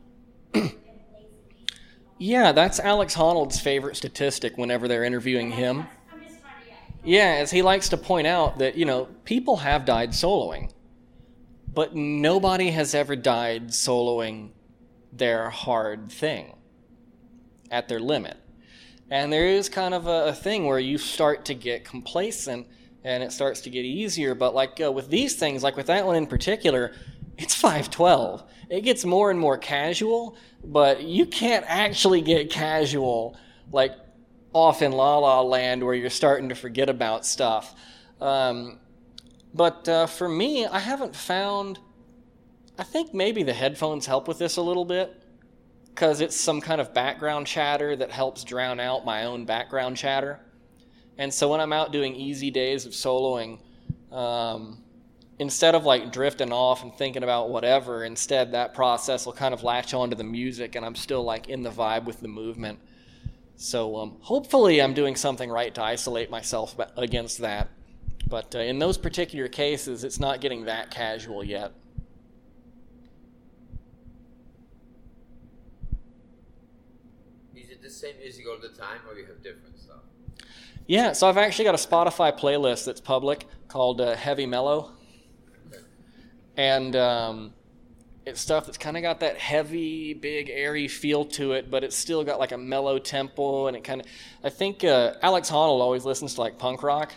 they're getting lazy, basically. Yeah that's alex honnold's favorite statistic whenever they're interviewing him. Yeah, as he likes to point out that, you know, people have died soloing, but nobody has ever died soloing their hard thing at their limit. And there is kind of a, a thing where you start to get complacent and it starts to get easier. But like uh, with these things, like with that one in particular, it's 512. It gets more and more casual, but you can't actually get casual like off in La La Land where you're starting to forget about stuff. Um, but uh, for me, I haven't found. I think maybe the headphones help with this a little bit because it's some kind of background chatter that helps drown out my own background chatter. And so when I'm out doing easy days of soloing, um, instead of like drifting off and thinking about whatever, instead that process will kind of latch onto the music and I'm still like in the vibe with the movement. So um, hopefully I'm doing something right to isolate myself against that. But uh, in those particular cases, it's not getting that casual yet. Is it the same music all the time, or you have different stuff? Yeah, so I've actually got a Spotify playlist that's public called uh, Heavy Mellow. And um, it's stuff that's kind of got that heavy, big, airy feel to it, but it's still got like a mellow tempo. And it kind of, I think uh, Alex Honnold always listens to like punk rock.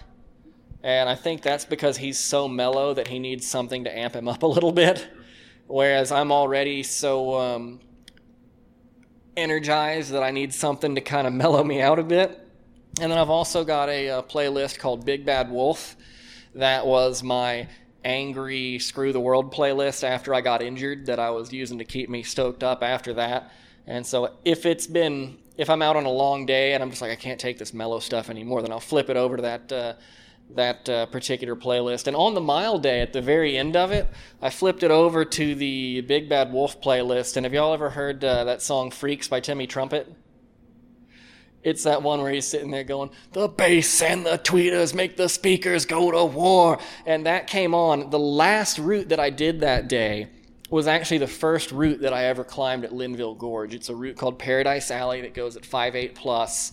And I think that's because he's so mellow that he needs something to amp him up a little bit. Whereas I'm already so um, energized that I need something to kind of mellow me out a bit. And then I've also got a, uh playlist called Big Bad Wolf. That was my angry screw the world playlist after I got injured that I was using to keep me stoked up after that. And so if it's been if I'm out on a long day and I'm just like I can't take this mellow stuff anymore, then I'll flip it over to that uh, that uh, particular playlist. And on the mile day, at the very end of it, I flipped it over to the Big Bad Wolf playlist. And have y'all ever heard uh, that song "Freaks" by Timmy Trumpet? It's that one where he's sitting there going, The bass and the tweeters make the speakers go to war. And that came on. The last route that I did that day was actually the first route that I ever climbed at Linville Gorge. It's a route called Paradise Alley that goes at 5.8 plus,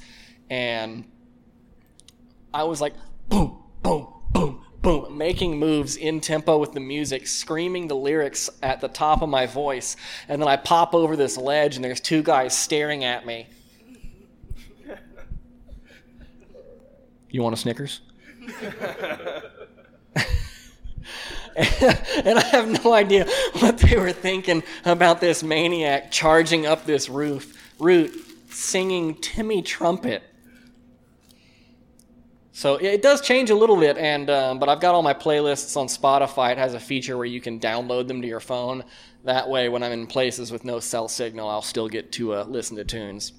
And I was like, boom, boom, boom, boom, making moves in tempo with the music, screaming the lyrics at the top of my voice. And then I pop over this ledge, and there's two guys staring at me. You want a Snickers? and I have no idea what they were thinking about this maniac charging up this roof route, singing Timmy Trumpet. So it does change a little bit, and um, but I've got all my playlists on Spotify. It has a feature where you can download them to your phone. That way, when I'm in places with no cell signal, I'll still get to uh, listen to tunes.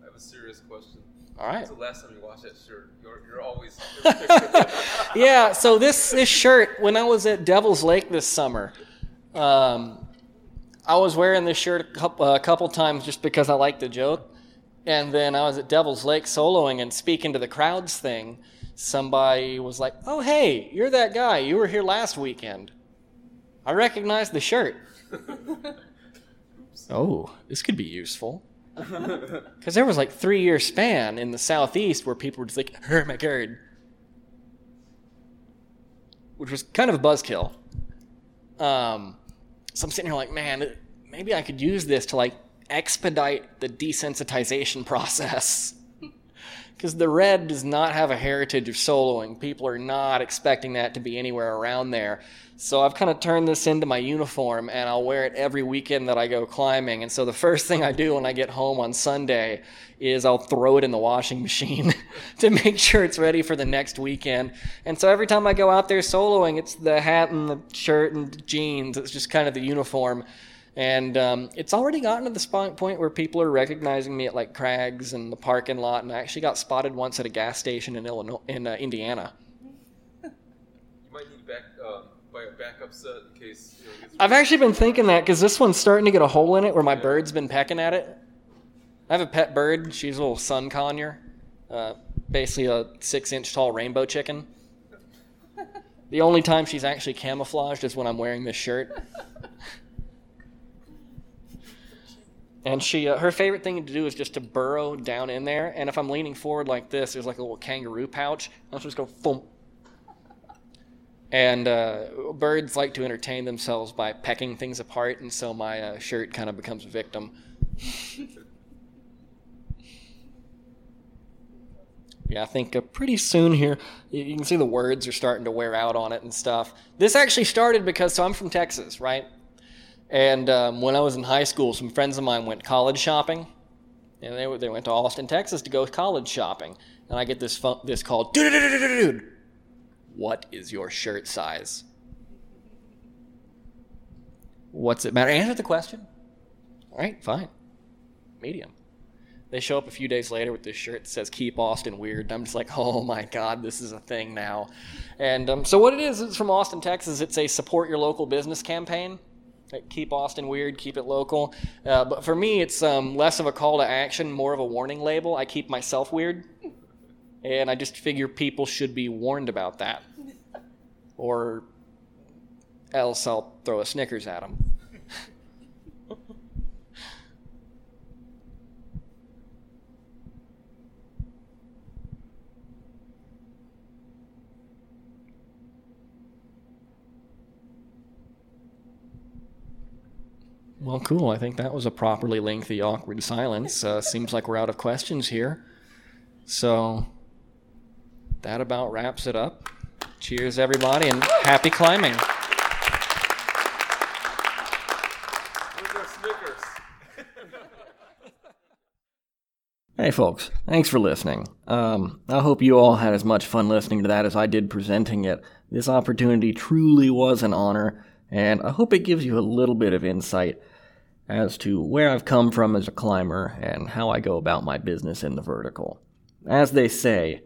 I have a serious question. All right. The last time you washed that shirt? You're, you're always. yeah, so this this shirt when I was at Devil's Lake this summer, um, I was wearing this shirt a couple, a couple times just because I liked the joke, and then I was at Devil's Lake soloing and speaking to the crowds thing. Somebody was like, "Oh, hey, you're that guy. You were here last weekend. I recognize the shirt." oh, this could be useful. Because there was like three year span in the southeast where people were just like, "Oh my god," which was kind of a buzzkill. Um, so I'm sitting here like, man, maybe I could use this to like expedite the desensitization process. Because the red does not have a heritage of soloing. People are not expecting that to be anywhere around there. So I've kind of turned this into my uniform and I'll wear it every weekend that I go climbing. And so the first thing I do when I get home on Sunday is I'll throw it in the washing machine to make sure it's ready for the next weekend. And so every time I go out there soloing, it's the hat and the shirt and the jeans. It's just kind of the uniform. And um, it's already gotten to the point where people are recognizing me at like Crags and the parking lot. And I actually got spotted once at a gas station in Illinois, in uh, Indiana. you might need back, um, buy a backup set in case. You know, I've actually been thinking that because this one's starting to get a hole in it where my bird's been pecking at it. I have a pet bird. She's a little sun conure, uh, basically a six inch tall rainbow chicken. The only time she's actually camouflaged is when I'm wearing this shirt. And she, uh, her favorite thing to do is just to burrow down in there. And if I'm leaning forward like this, there's like a little kangaroo pouch. I'll just go boom. And uh, birds like to entertain themselves by pecking things apart, and so my uh, shirt kind of becomes a victim. yeah, I think uh, pretty soon here, you can see the words are starting to wear out on it and stuff. This actually started because, so I'm from Texas, right? And um, when I was in high school, some friends of mine went college shopping, and they, they went to Austin, Texas to go college shopping. And I get this this call, dude, dude, dude, dude, dude, what is your shirt size? What's it matter? Answer the question. All right, fine. Medium. They show up a few days later with this shirt that says "Keep Austin Weird." And I'm just like, oh my god, this is a thing now. And um, so what it is, it's from Austin, Texas. It's a support your local business campaign. Keep Austin weird, keep it local. Uh, but for me, it's um, less of a call to action, more of a warning label. I keep myself weird, and I just figure people should be warned about that, or else I'll throw a Snickers at them. Well, cool. I think that was a properly lengthy, awkward silence. Uh, seems like we're out of questions here. So that about wraps it up. Cheers, everybody, and happy climbing. Hey, folks. Thanks for listening. Um, I hope you all had as much fun listening to that as I did presenting it. This opportunity truly was an honor, and I hope it gives you a little bit of insight as to where I've come from as a climber and how I go about my business in the vertical. As they say,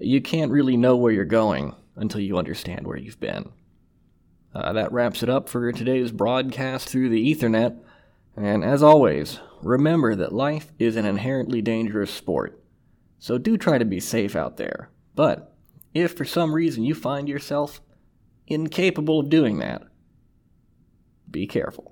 you can't really know where you're going until you understand where you've been. Uh, that wraps it up for today's broadcast through the Ethernet. And as always, remember that life is an inherently dangerous sport. So do try to be safe out there. But if for some reason you find yourself incapable of doing that, be careful.